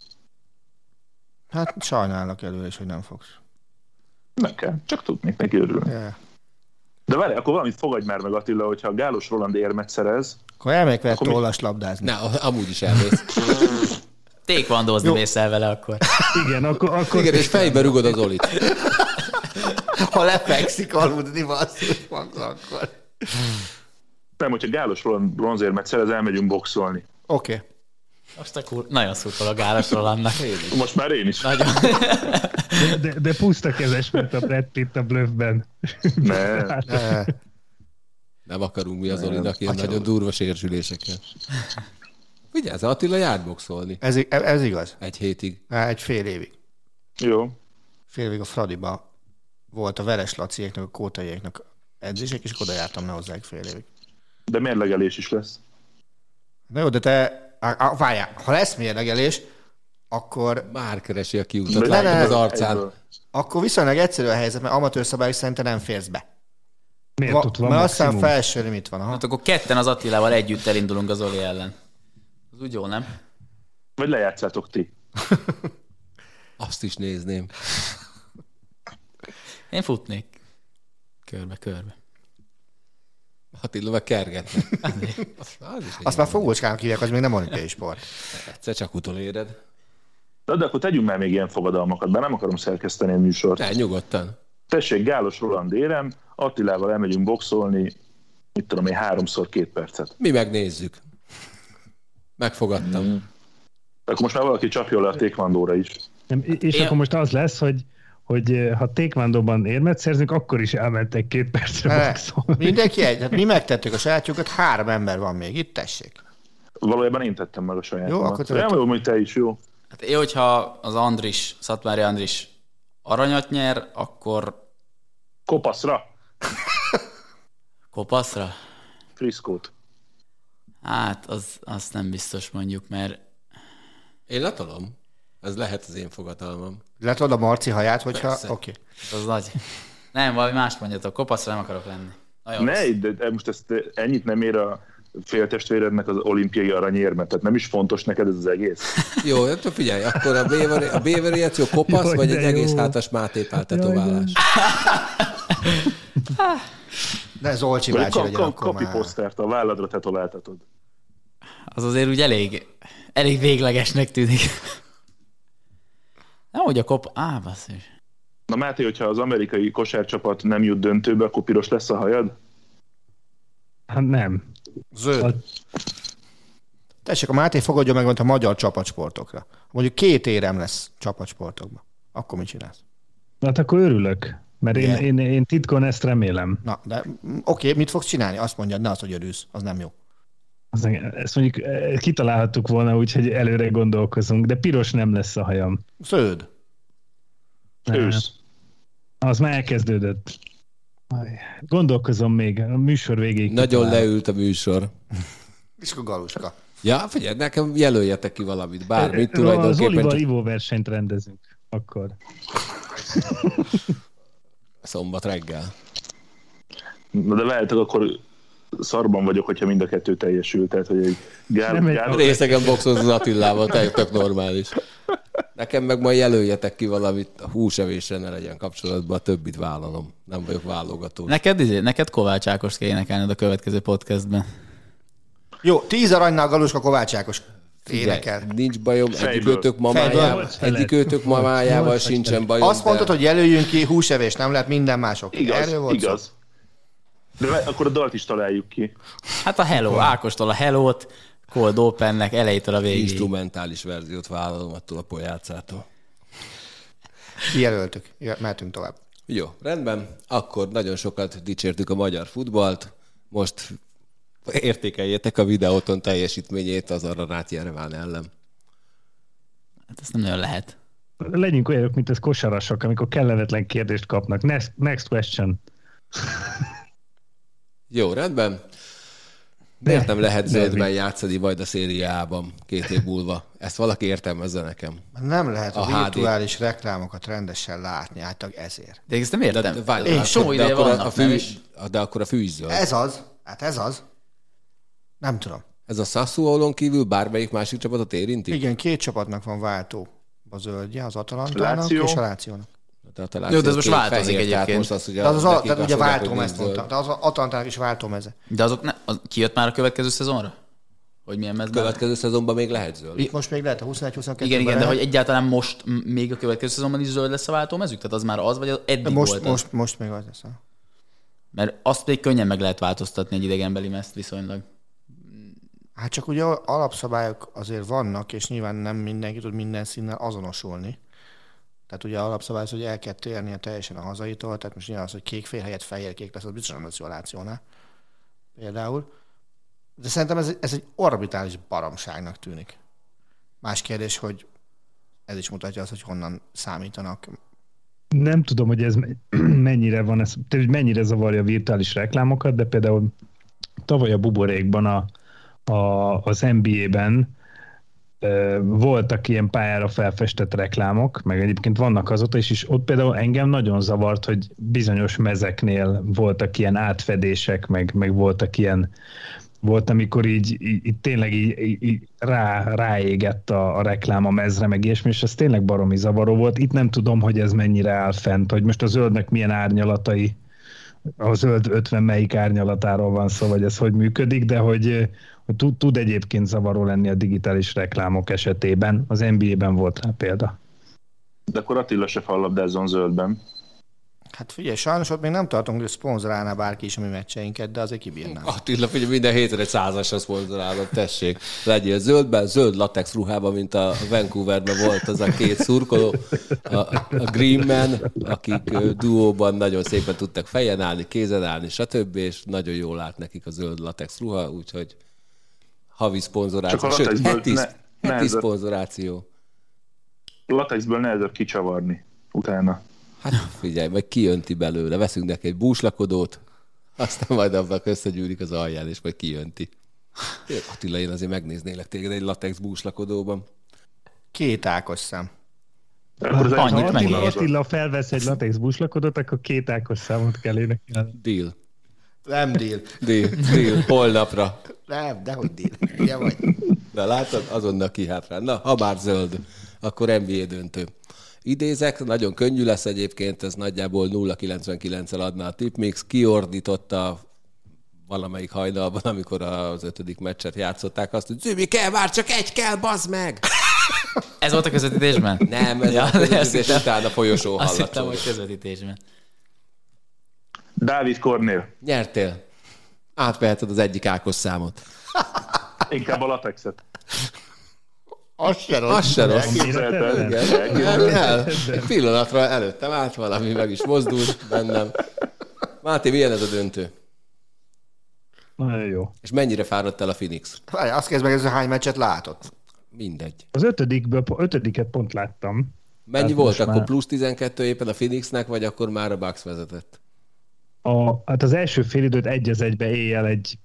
E: Hát sajnálok előre is, hogy nem fogsz.
C: Nem kell, csak tudnék neki örülni.
E: Yeah.
C: De várj, akkor valamit fogadj már meg Attila, hogyha a Gálos Roland érmet szerez,
E: Akkor elmegyek vele
C: Akkor mi-
E: tollas labdázni.
B: Na, amúgy is elmész. (laughs)
F: Tékvandozni
E: Jó.
F: mész el vele akkor.
D: Igen, akkor, akkor
B: Igen, és fejbe rugod az Olit.
E: Ha lefekszik aludni, basszus, maga akkor.
C: nem, hogyha Gálos bronzérmet szerez, elmegyünk boxolni.
E: Oké. Okay.
F: Most a kur... Nagyon szurkol a Gálos Rolandnak.
C: Most már én is.
F: Nagyon.
D: de, de puszta kezes, mint a Brad Pitt a bluffben.
C: Ne.
E: Eh,
B: Nem akarunk mi az Olinak ilyen nagyon durva sérsülésekkel. Vigyázz, Attila járt boxolni.
E: Ez, ez igaz.
B: Egy hétig.
E: Egy fél évig.
C: Jó.
E: Fél évig a Fradiba volt a Veres Laciéknak, a Kótaiéknak edzések, és oda jártam ne hozzájuk fél évig.
C: De mérlegelés is lesz.
E: Na jó, de te, á, á, várjál, ha lesz mérlegelés, akkor,
B: Már keresi a kiutat, látom
E: ne,
B: az arcán.
C: Egyből.
E: akkor viszonylag egyszerű a helyzet, mert amatőr szabályok szerint te nem férsz be.
D: Miért
E: Va,
D: ott van
E: mert
D: maximum?
E: felső limit van. Aha.
F: Hát akkor ketten az Attilával együtt elindulunk az Oli ellen. Az úgy jó, nem?
C: Vagy lejátszátok ti. (laughs)
B: Azt is nézném.
F: Én futnék. Körbe, körbe.
B: Attila meg kergetne. Az, (laughs) az is
E: Azt már fogócskának hívják, az még nem olimpiai sport.
B: Egyszer csak utoléred.
C: De, de akkor tegyünk már még ilyen fogadalmakat, de nem akarom szerkeszteni a műsort.
B: Ne, nyugodtan.
C: Tessék, Gálos Roland érem, Attilával elmegyünk boxolni, mit tudom én, háromszor két percet.
B: Mi megnézzük. Megfogadtam.
C: Mm. Akkor most már valaki csapja le a tékvandóra is.
D: Nem, és
F: Én-
D: akkor most az lesz, hogy hogy eh, ha tékvándóban érmet szerzünk, akkor is elmentek két percre
E: Ne,
D: boxolni.
E: mindenki egy. Hát mi megtettük a sajátjukat, három ember van még. Itt tessék.
C: Valójában én tettem meg a saját.
E: Jó, akkor te-
C: Nem jó, hogy te is, jó.
F: Hát én, hogyha az Andris, Szatmári Andris aranyat nyer, akkor
C: Kopaszra,
F: kopaszra?
C: friszkót.
F: Hát, az, az nem biztos mondjuk, mert
B: Én letolom. Ez lehet az én fogadalmam.
E: Letod a Marci haját, hogyha... Oké. Okay.
F: az nagy. Nem, valami mást mondjatok. Kopaszra nem akarok lenni. Nagyon.
C: Ne, de, de most ezt ennyit nem ér a féltestvérednek az olimpiai aranyérmet, tehát nem is fontos neked ez az egész. (laughs)
B: Jó, hát figyelj, akkor a B-vari- a B-variáció kopasz,
D: Jaj,
B: vagy egy
D: jó.
B: egész hátas Máté Pál tetoválás? (laughs)
E: De Zolcsi
C: Vagy
E: bácsi legyen akkor
C: kapi
E: már.
C: posztert a válladra tetováltatod.
F: Az azért úgy elég, elég véglegesnek tűnik. Nem, hogy a kop... Á, basszus.
C: Na Máté, hogyha az amerikai kosárcsapat nem jut döntőbe, akkor piros lesz a hajad?
D: Hát nem.
E: Zöld.
D: A-
E: Tessék, a Máté fogadja meg a magyar csapatsportokra. Mondjuk két érem lesz csapatsportokban. Akkor mit csinálsz?
D: Hát akkor örülök, mert én, én, én titkon ezt remélem.
E: Na, de mm, oké, mit fogsz csinálni? Azt mondjad, ne az, hogy örülsz. Az nem jó.
D: Az, ezt mondjuk eh, kitalálhattuk volna úgy, hogy előre gondolkozunk, de piros nem lesz a hajam.
E: Zöld.
C: Ősz.
D: Az már elkezdődött. Gondolkozom még, a műsor végéig.
B: Nagyon
D: kitalálom.
B: leült a műsor. (laughs)
E: És akkor galuska.
B: Ja, figyelj, nekem jelöljetek ki valamit, bármit
D: Az Olival
B: tulajdonképpen. Csak
D: ivó versenyt rendezünk akkor. (laughs)
B: szombat reggel.
C: Na de várjátok, akkor szarban vagyok, hogyha mind a kettő teljesül. Tehát, hogy egy gál,
D: Nem egy-
C: gál,
B: Részegen boxozni Attilával, tök, tök normális. Nekem meg majd jelöljetek ki valamit, a húsevésre ne legyen kapcsolatban, a többit vállalom. Nem vagyok válogató.
F: Neked, izé, neked Kovács Ákost kell énekelned a következő podcastben.
E: Jó, tíz aranynál galuska Kovács Ákos énekel.
B: Nincs bajom, egyikőtök mamájával, egyikőtök mamájával sincsen bajom.
E: Azt mondtad,
B: de-
E: hogy jelöljünk ki húsevés, nem lehet minden mások.
C: igaz,
E: Erről volt szó?
C: igaz. De akkor a dalt is találjuk ki.
F: Hát a Hello, Ákostól a Hello-t, Cold Opennek elejétől a végéig.
B: Instrumentális verziót vállalom attól a pojácától.
E: Kijelöltük. Ja, mehetünk tovább.
B: Jó, rendben. Akkor nagyon sokat dicsértük a magyar futballt. Most értékeljétek a videóton teljesítményét az Aranát Jereván ellen.
F: Hát ezt nem nagyon lehet.
D: Legyünk olyanok, mint az kosarasok, amikor kellemetlen kérdést kapnak. Next, next question.
B: Jó, rendben. Miért nem lehet zöldben játszani majd a szériában két év múlva? Ezt valaki értelmezze nekem.
E: Nem lehet a,
B: A HD.
E: virtuális reklámokat rendesen látni, általában ezért.
F: De ezt nem értem.
B: De, de, várj,
F: Én
B: akkor-
F: csomó
B: de akkor a-
F: vannak,
B: a
F: nem
B: fű,
F: is?
B: De akkor a fű is zöld.
E: Ez az. Hát ez az. Nem tudom.
B: Ez a Sassuolon kívül bármelyik másik csapatot érinti?
E: Igen, két csapatnak van váltó a zöldje, az Atalantának
C: Láció.
E: és a Lációnak.
B: Tehát a
F: Jó, de ez most változik
B: fehér, tehát
F: egyébként.
B: Most az, ugye,
E: az, az,
B: nekik
E: tehát ugye
B: mondják, hogy
E: váltómez
B: nincs zöld.
E: mondta. De az Atalantának is váltómeze.
F: De azok ne, az, kijött már a következő szezonra? Hogy milyen mezben?
B: Következő szezonban még lehet zöld.
E: Itt most még lehet a 21-22
F: Igen, igen, de hogy egyáltalán most még a következő szezonban is zöld lesz a váltómezük? Tehát az már az, vagy az eddig
E: most,
F: volt az?
E: most, most még az lesz.
F: Mert azt még könnyen meg lehet változtatni egy idegenbeli mezt viszonylag.
E: Hát csak ugye alapszabályok azért vannak, és nyilván nem mindenki tud minden színnel azonosulni. Tehát ugye alapszabály az, hogy el kell térnie teljesen a hazaitól, tehát most nyilván az, hogy kék fél helyett fehér kék lesz, az biztosan nem lesz jó. Például. De szerintem ez, ez egy orbitális baromságnak tűnik. Más kérdés, hogy ez is mutatja azt, hogy honnan számítanak.
D: Nem tudom, hogy ez me- (clears throat) mennyire van, ez, mennyire zavarja a virtuális reklámokat, de például tavaly a buborékban a, a, az NBA-ben voltak ilyen pályára felfestett reklámok, meg egyébként vannak azóta is, és ott például engem nagyon zavart, hogy bizonyos mezeknél voltak ilyen átfedések, meg, meg voltak ilyen volt, amikor így, így, tényleg így, így rá, ráégett a, a reklám a mezre, meg ilyesmi, és ez tényleg baromi zavaró volt. Itt nem tudom, hogy ez mennyire áll fent, hogy most a zöldnek milyen árnyalatai, a zöld 50 melyik árnyalatáról van szó, vagy ez hogy működik, de hogy, hogy tud, tud egyébként zavaró lenni a digitális reklámok esetében. Az NBA-ben volt rá példa.
C: De akkor Attila se fallabdázzon zöldben.
E: Hát figyelj, sajnos ott még nem tartunk, hogy szponzorálná bárki is a mi meccseinket, de azért kibírnám.
B: Attila, figyelj, minden héten egy százasra szponzorálom, tessék. Legyél zöldben, zöld latex ruhában, mint a Vancouverben volt az a két szurkoló, a, a Green Man, akik duóban nagyon szépen tudtak fejen állni, kézen állni, stb. És nagyon jól állt nekik a zöld latex ruha, úgyhogy havi szponzoráció,
C: Csak a
B: sőt,
C: latexből
B: heti,
C: ne-
B: heti
C: nehezebb.
B: szponzoráció.
C: Latexből nehezebb kicsavarni utána.
B: Hát figyelj, majd kijönti belőle, veszünk neki egy búslakodót, aztán majd abban összegyűlik az alján, és majd kijönti. Attila, én azért megnéznélek téged egy latex búslakodóban.
E: Két Ákos szem.
C: Akkor az
F: Annyit
C: egy-
D: Ha Attila, felvesz egy latex buslakodot, akkor két ákos számot kell énekelni.
B: Deal.
E: Nem deal.
B: Deal, deal. Holnapra.
E: Nem, dehogy deal. Ugye vagy?
B: Na látod, azonnal kihátrál. Na, ha már zöld, akkor NBA döntő. Idézek, nagyon könnyű lesz egyébként, ez nagyjából 0,99-el adná a tipmix. Kiordította valamelyik hajnalban, amikor az ötödik meccset játszották, azt, hogy Zümi, kell már, csak egy kell, bazd meg!
F: Ez volt a közvetítésben?
B: Nem, ez
F: Ja,
B: a közvetítés után a folyosó
F: Azt hittem,
B: hallatszódott.
F: hogy közvetítésben.
C: Dávid Kornél.
B: Nyertél. Átveheted az egyik Ákos számot.
C: Inkább a latexet.
E: Az se rossz.
B: Az se rossz.
C: Elképzelted?
B: El, egy pillanatra előttem állt valami, meg is mozdult bennem. Máté, milyen ez a döntő?
D: Nagyon jó.
B: És mennyire fáradt el a Phoenix?
E: Várj, azt kezd meg, ez hány meccset látott?
B: Mindegy.
D: Az ötödikből, ötödiket pont láttam.
B: Mennyi
D: Hát
B: volt akkor?
D: már-
B: Plusz 12 éppen a Phoenixnek, vagy akkor már a Bucks vezetett?
D: A, hát az első félidőt egy az egybe éjjel egy,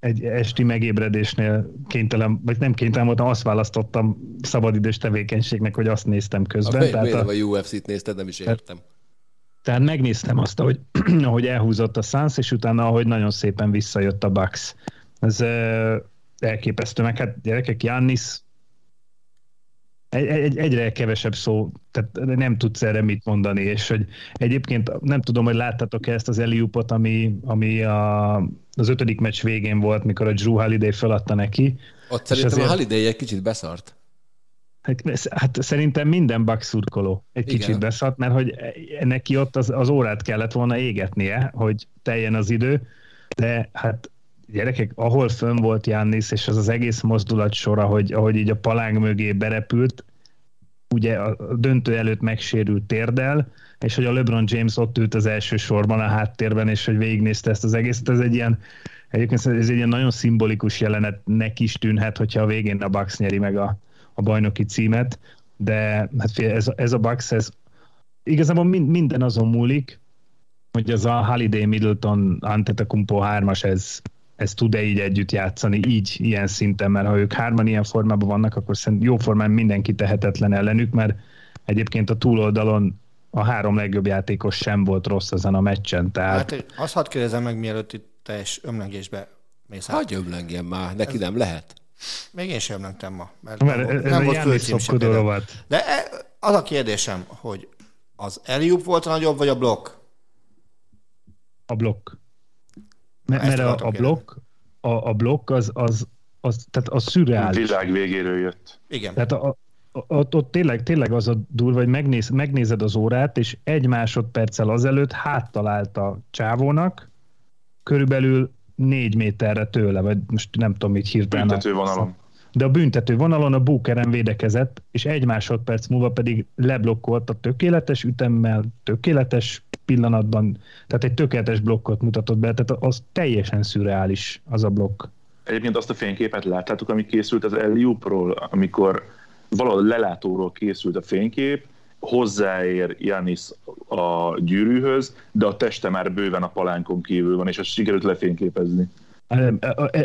D: egy esti megébredésnél kénytelen, vagy nem kénytelen voltam, azt választottam szabadidős tevékenységnek, hogy azt néztem közben.
B: Miért
D: tehát,
B: nem
D: a,
B: a UFC-t nézted? Nem is értem.
D: tehát megnéztem azt, ahogy, (clears throat) ahogy elhúzott a Suns, és utána, ahogy nagyon szépen visszajött a Bucks. Ez elképesztő, meg hát gyerekek, Jannis egy, egy, egyre kevesebb szó, tehát nem tudsz erre mit mondani, és hogy egyébként nem tudom, hogy láttatok-e ezt az Eliupot, ami, ami a, az ötödik meccs végén volt, mikor a Drew Holiday feladta neki.
B: Ott szerintem a
D: azért-
B: Holiday egy kicsit beszart.
D: Hát, hát szerintem minden Bucks szurkoló egy
B: Igen.
D: kicsit beszart, mert hogy neki ott az, az órát kellett volna égetnie, hogy teljen az idő, de hát gyerekek, ahol fönn volt Jannis, és az az egész mozdulat sora, hogy, ahogy így a palánk mögé berepült, ugye a döntő előtt megsérült térdel, és hogy a LeBron James ott ült az első sorban a háttérben, és hogy végignézte ezt az egészet, ez egy ilyen, egyébként ez egy ilyen nagyon szimbolikus jelenetnek is tűnhet, hogyha a végén a Bucks nyeri meg a, a bajnoki címet, de hát figyelj, ez, ez a Bucks, ez igazából mind, minden azon múlik, hogy ez a Holiday Middleton Antetokounmpo hármas, ez, ez tud-e így együtt játszani, így, ilyen szinten, mert ha ők hárman ilyen formában vannak, akkor szerintem jó formán mindenki tehetetlen ellenük, mert egyébként a túloldalon a három legjobb játékos sem volt rossz ezen a meccsen, tehát
E: Hát azt hadd kérdezem meg, mielőtt itt teljes ömlengésbe
B: Mész Hagyj ömlengjen már, neki ez... nem lehet.
E: Még én sem ömlengtem ma.
D: Mert, mert nem, ez nem volt főcím
E: De e, az a kérdésem, hogy az Eliup volt a nagyobb, vagy a blokk?
D: A blokk. Mert, mert a, a blokk, a, a blokk az, az, az, tehát az szürreális.
C: Világ végéről jött.
E: Igen.
D: Tehát a, ott, ott tényleg, tényleg az a durva, hogy megnéz, megnézed az órát, és egy másodperccel azelőtt háttalált a csávónak, körülbelül négy méterre tőle, vagy most nem tudom, így hirtelen.
C: Büntető vonalon.
D: De a büntető vonalon a búkeren védekezett, és egy másodperc múlva pedig leblokkolt a tökéletes ütemmel, tökéletes pillanatban, tehát egy tökéletes blokkot mutatott be, tehát az teljesen szürreális az a blokk.
C: Egyébként azt a fényképet láttátok, ami készült az Eliupról, amikor valahol lelátóról készült a fénykép, hozzáér Janis a gyűrűhöz, de a teste már bőven a palánkon kívül van, és azt sikerült lefényképezni.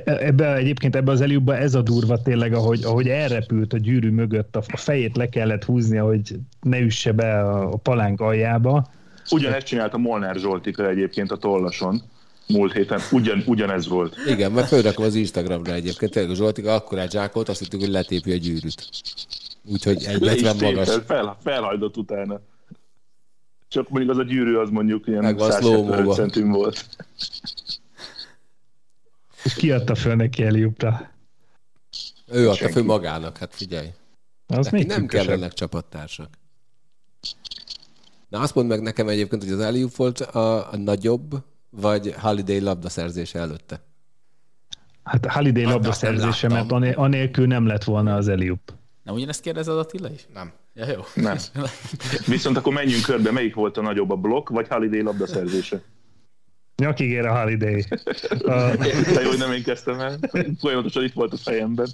D: Ebbe, egyébként ebbe az Eliubba ez a durva tényleg, ahogy, ahogy elrepült a gyűrű mögött, a fejét le kellett húzni, hogy ne üsse be a palánk aljába.
C: Ugyanezt csinálta Molnár Zsoltika egyébként a tollason múlt héten ugyan, ugyanez volt.
B: Igen, mert fölrakom az Instagramra egyébként, tényleg a Zsoltika akkor zsákolt, azt hittük, hogy letépi a gyűrűt. Úgyhogy egy van magas.
C: Fel, felhajdott utána. Csak mondjuk az a gyűrű az mondjuk ilyen 175 centim volt.
D: És ki adta föl neki Eliupra?
B: Ő adta föl magának, hát figyelj. Az Neki nem kellenek csapattársak. Na azt mondd meg nekem egyébként, hogy az Eliup volt a, a nagyobb, vagy Holiday labdaszerzése előtte?
D: Hát Holiday hát labdaszerzése, mert anélkül nem lett volna az Eliup.
F: Nem ugyanezt kérdezed Attila is?
E: Nem.
F: Ja, jó.
C: Nem. (laughs) Viszont akkor menjünk körbe, melyik volt a nagyobb a blokk, vagy Holiday labdaszerzése?
D: Nyakig ér a Holiday. (laughs)
C: A... De jó, hogy nem én kezdtem el. Folyamatosan itt volt a fejemben.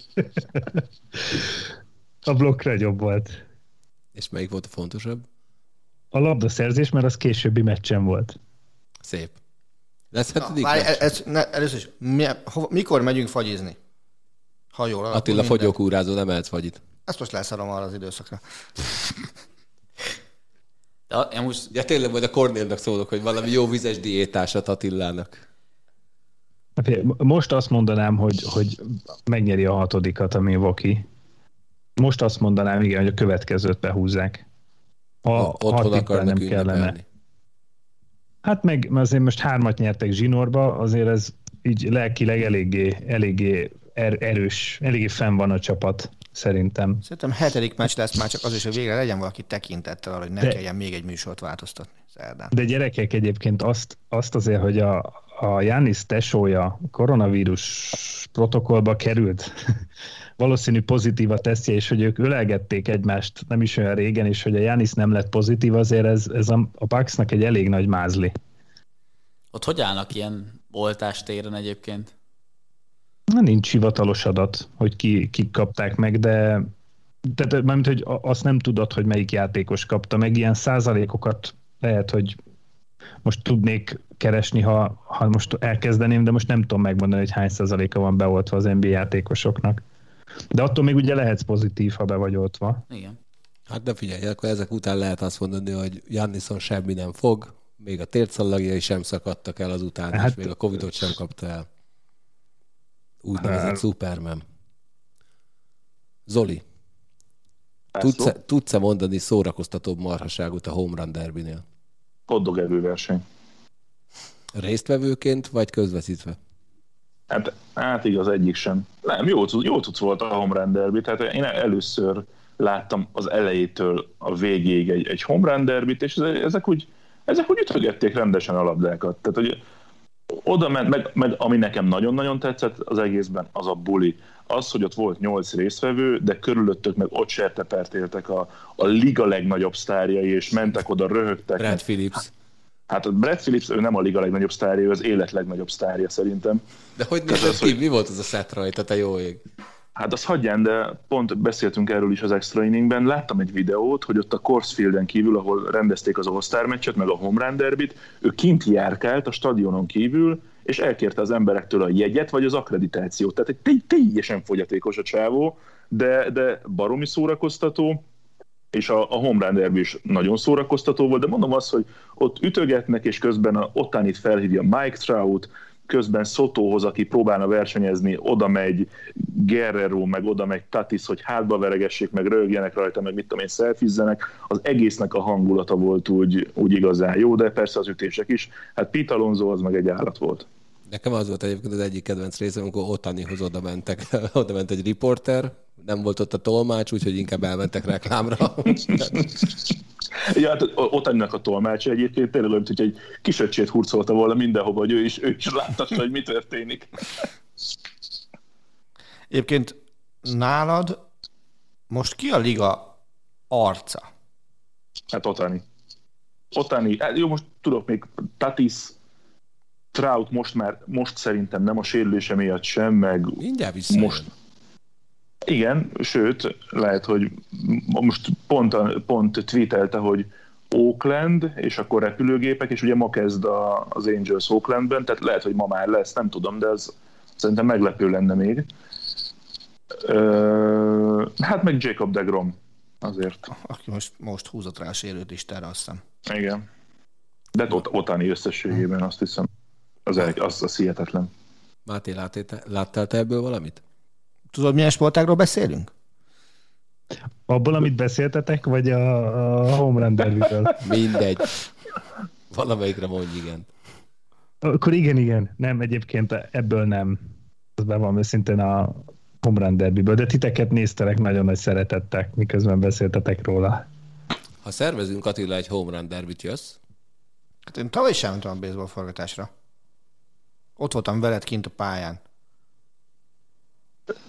D: A blokk nagyobb volt.
B: És melyik volt a fontosabb?
D: A labdaszerzés, mert az későbbi meccsen volt.
B: Szép. Lesz hetedik
E: Na, ez, ez, ne, először is, mi, hova, mikor megyünk fagyizni? Ha jól alakul
B: Attila fogyókúrázó, nem ehetsz fagyit.
E: Ezt most leszarom arra az időszakra.
B: De én most... Ja, tényleg majd a Kornélnak szólok, hogy valami jó vizes diétásat Attilának.
D: Hát, most azt mondanám, hogy, hogy megnyeri a hatodikat a Milwaukee. Most azt mondanám, igen, hogy a következőt behúzzák.
B: Ha, ha otthon akarnak nem kellene.
D: Hát meg azért most hármat nyertek zsinórba, azért ez így lelkileg eléggé, eléggé er, erős, eléggé fenn van a csapat, szerintem.
E: Szerintem hetedik meccs lesz már csak az is, hogy végre legyen valaki tekintettel arra, hogy ne de, kelljen még egy műsort változtatni szerdán.
D: De gyerekek egyébként azt, azt azért, hogy a, a Jánisz tesója koronavírus protokollba került, valószínű pozitív a tesztje, és hogy ők ölelgették egymást nem is olyan régen, és hogy a Jánisz nem lett pozitív, azért ez, ez a, a Paxnak egy elég nagy mázli.
F: Ott hogy állnak ilyen oltástéren egyébként?
D: Na, nincs hivatalos adat, hogy ki, ki kapták meg, de tehát mármint, hogy azt nem tudod, hogy melyik játékos kapta meg, ilyen százalékokat lehet, hogy most tudnék keresni, ha, ha most elkezdeném, de most nem tudom megmondani, hogy hány százaléka van beoltva az NBA játékosoknak. De attól még ugye lehetsz pozitív, ha be vagy oltva.
F: Igen.
B: Hát de figyelj, akkor ezek után lehet azt mondani, hogy Jannison semmi nem fog, még a tércallagjai sem szakadtak el azután, hát, és még a Covidot sem kapta el. Úgynevezett hát, Superman. Zoli, tudsz-e, tudsz-e mondani szórakoztatóbb marhaságot a Home Run Derby-nél?
C: Poddogevő verseny.
B: Résztvevőként, vagy közvetítve?
C: Hát, hát igaz, egyik sem. Nem, jó, jó tudsz volt a Home Run Derby, tehát én először láttam az elejétől a végéig egy, egy Home Run Derby-t, és ezek úgy, ezek úgy ütögették rendesen a labdákat. Tehát, hogy oda ment, meg, meg ami nekem nagyon-nagyon tetszett az egészben, az a buli. Az, hogy ott volt nyolc résztvevő, de körülöttök meg ott sertepertéltek a, a liga legnagyobb sztárjai, és mentek oda, röhögtek.
B: Brad Phillips.
C: Hát Brad Phillips, ő nem a liga legnagyobb sztárja, ő az élet legnagyobb sztárja szerintem.
B: De hogy nézett ki? Hogy... Mi volt az a szett rajta, te jó ég?
C: Hát az hagyján, de pont beszéltünk erről is az extra inningben, láttam egy videót, hogy ott a Corsfielden kívül, ahol rendezték az All-Star meccset, meg a Home Run Derbyt, ő kint járkált a stadionon kívül, és elkérte az emberektől a jegyet, vagy az akkreditációt. Tehát egy teljesen fogyatékos a csávó, de, de baromi szórakoztató, és a, a home run derby is nagyon szórakoztató volt, de mondom azt, hogy ott ütögetnek, és közben a, ottán itt felhívja Mike Trout, közben Szotóhoz, aki próbálna versenyezni, oda megy Guerrero, meg oda megy Tatis, hogy hátba veregessék, meg rögjenek rajta, meg mit tudom én, szelfizzenek, az egésznek a hangulata volt úgy, úgy igazán jó, de persze az ütések is. Hát Pete Alonso az meg egy állat volt.
B: Nekem az volt egyébként az egyik kedvenc részem, amikor Otanihoz oda mentek, (laughs) oda ment egy riporter, nem volt ott a tolmács, úgyhogy inkább elmentek reklámra.
C: ja, hát Otaninak a tolmács egyébként tényleg olyan, hogy egy kis öcsét hurcolta volna mindenhova, hogy ő is, ő is láttassa, hogy mi történik.
E: Egyébként nálad most ki a liga arca?
C: Hát Otani. Otani, hát jó, most tudok még Tatis, Trout most már, most szerintem nem a sérülése miatt sem, meg
B: Mindjárt visszajön. most,
C: igen, sőt, lehet, hogy most pont, pont tweetelte, hogy Oakland, és akkor repülőgépek, és ugye ma kezd a, az Angels Oaklandben, tehát lehet, hogy ma már lesz, nem tudom, de ez szerintem meglepő lenne még. Ö, hát meg Jacob DeGrom azért.
E: Aki most, most húzott rá a sérült listára, azt hiszem.
C: Igen. De ott, otani összességében azt hiszem. Az, az, az hihetetlen.
B: Máté, láttál te ebből valamit?
E: Tudod, milyen sportágról beszélünk?
D: Abból, amit beszéltetek, vagy a, a home run derbyről? (laughs)
B: Mindegy. Valamelyikre mondj igen.
D: Akkor igen, igen. Nem, egyébként ebből nem. Ez be van őszintén a home run derbyből, de titeket néztelek nagyon nagy szeretettek, miközben beszéltetek róla.
B: Ha szervezünk Attila egy home run derbyt, jössz?
E: Hát én tavaly sem mentem a baseball forgatásra. Ott voltam veled kint a pályán.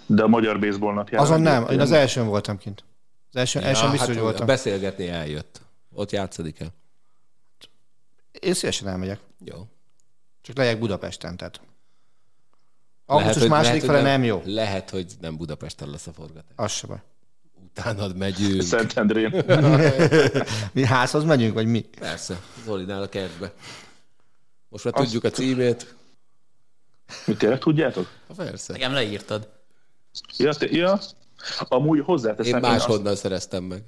C: De a magyar baseballnak
E: jár. Azon nem, én az elsőn voltam kint. Az első, ja, elsőn biztos,
B: hát
E: hogy voltam.
B: Beszélgetni eljött. Ott játszik el.
E: Én szívesen elmegyek.
B: Jó.
E: Csak legyek Budapesten, tehát. Augusztus második fele nem, nem jó.
B: Lehet, hogy nem Budapesten lesz a forgatás.
E: Az se baj.
B: Utánad megyünk.
C: Szentendrén. (laughs)
E: mi házhoz megyünk, vagy mi?
B: Persze, Zolinál a kertbe. Most már Azt tudjuk a címét.
C: Mi tényleg tudjátok?
B: Ha persze.
F: Nekem leírtad.
C: Ja, te, ja. amúgy hozzáteszem.
B: Én máshonnan azt... szereztem meg.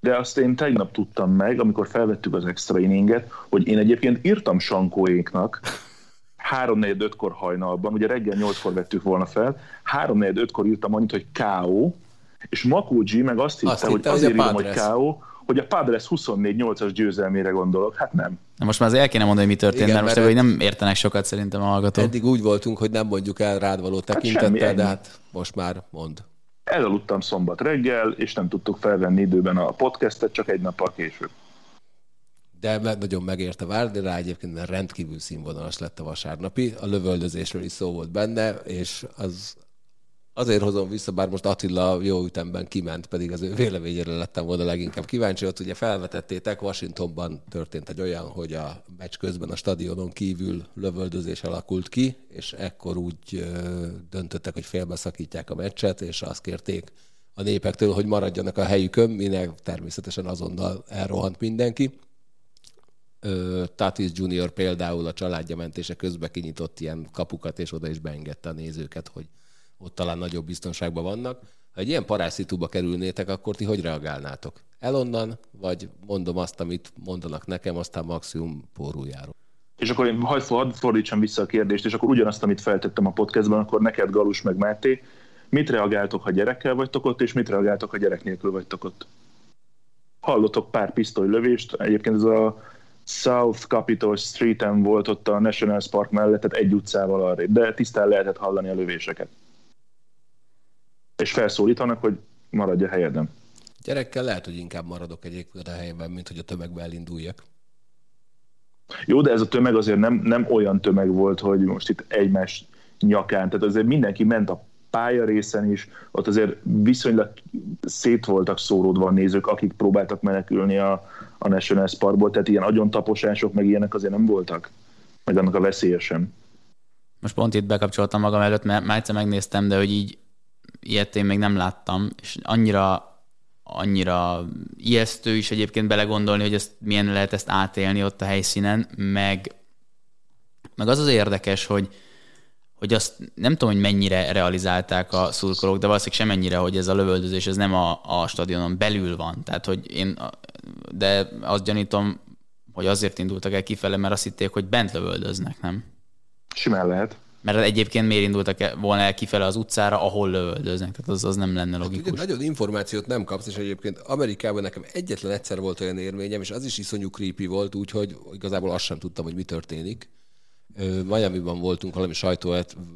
C: De azt én tegnap tudtam meg, amikor felvettük az extra inninget, hogy én egyébként írtam Sankóéknak, 3-4-5 kor hajnalban, ugye reggel 8-kor vettük volna fel, 3-4-5 kor írtam annyit, hogy K.O., és Makógyi meg azt hitte, azt hogy hitte, azért írom, hogy K.O., hogy a Padres 24-8-as győzelmére gondolok. Hát nem.
F: Na most már azért el kéne mondani, hogy mi történt, Igen, mert most mert hogy nem értenek sokat szerintem a hallgatók.
B: Eddig úgy voltunk, hogy nem mondjuk el rád való tekintettel, hát semmi, de hát most már mond.
C: Elaludtam szombat reggel, és nem tudtuk felvenni időben a podcastet, csak egy nappal később.
B: De nagyon megérte várni rá, egyébként mert rendkívül színvonalas lett a vasárnapi. A lövöldözésről is szó volt benne, és az azért hozom vissza, bár most Attila jó ütemben kiment, pedig az ő véleményére lettem volna leginkább kíváncsi. Ott ugye felvetettétek, Washingtonban történt egy olyan, hogy a meccs közben a stadionon kívül lövöldözés alakult ki, és ekkor úgy döntöttek, hogy félbeszakítják a meccset, és azt kérték a népektől, hogy maradjanak a helyükön, minek természetesen azonnal elrohant mindenki. Tatis Junior például a családja mentése közben kinyitott ilyen kapukat, és oda is beengedte a nézőket, hogy ott talán nagyobb biztonságban vannak. Ha egy ilyen parászitúba kerülnétek, akkor ti hogy reagálnátok? Elonnan, vagy mondom azt, amit mondanak nekem, aztán maximum póruljáról.
C: És akkor én hadd fordítsam vissza a kérdést, és akkor ugyanazt, amit feltettem a podcastban, akkor neked Galus meg Máté, mit reagáltok, ha gyerekkel vagytok ott, és mit reagáltok, ha gyerek nélkül vagytok ott? Hallotok pár pisztolylövést, egyébként ez a South Capitol Street-en volt ott a National Park mellett, tehát egy utcával arra, de tisztán lehetett hallani a lövéseket és felszólítanak, hogy maradj a helyeden.
B: Gyerekkel lehet, hogy inkább maradok egyébként a helyemben, mint hogy a tömegbe elinduljak.
C: Jó, de ez a tömeg azért nem, nem olyan tömeg volt, hogy most itt egymás nyakán, tehát azért mindenki ment a pálya részen is, ott azért viszonylag szét voltak szóródva a nézők, akik próbáltak menekülni a, a National Parkból, tehát ilyen agyontaposások, meg ilyenek azért nem voltak, meg annak a veszélyesen.
F: Most pont itt bekapcsoltam magam előtt, mert már egyszer megnéztem, de hogy így ilyet én még nem láttam, és annyira annyira ijesztő is egyébként belegondolni, hogy ezt milyen lehet ezt átélni ott a helyszínen, meg, meg az az érdekes, hogy, hogy azt nem tudom, hogy mennyire realizálták a szurkolók, de valószínűleg semennyire, hogy ez a lövöldözés ez nem a, a stadionon belül van. Tehát, hogy én, de azt gyanítom, hogy azért indultak el kifele, mert azt hitték, hogy bent lövöldöznek, nem?
C: Simán lehet.
F: Mert egyébként miért indultak volna el kifele az utcára, ahol lövöldöznek? Tehát az, az nem lenne hát logikus.
B: Hát, ugye, nagyon információt nem kapsz, és egyébként Amerikában nekem egyetlen egyszer volt olyan érményem, és az is iszonyú creepy volt, úgyhogy igazából azt sem tudtam, hogy mi történik. Miami-ban voltunk valami sajtó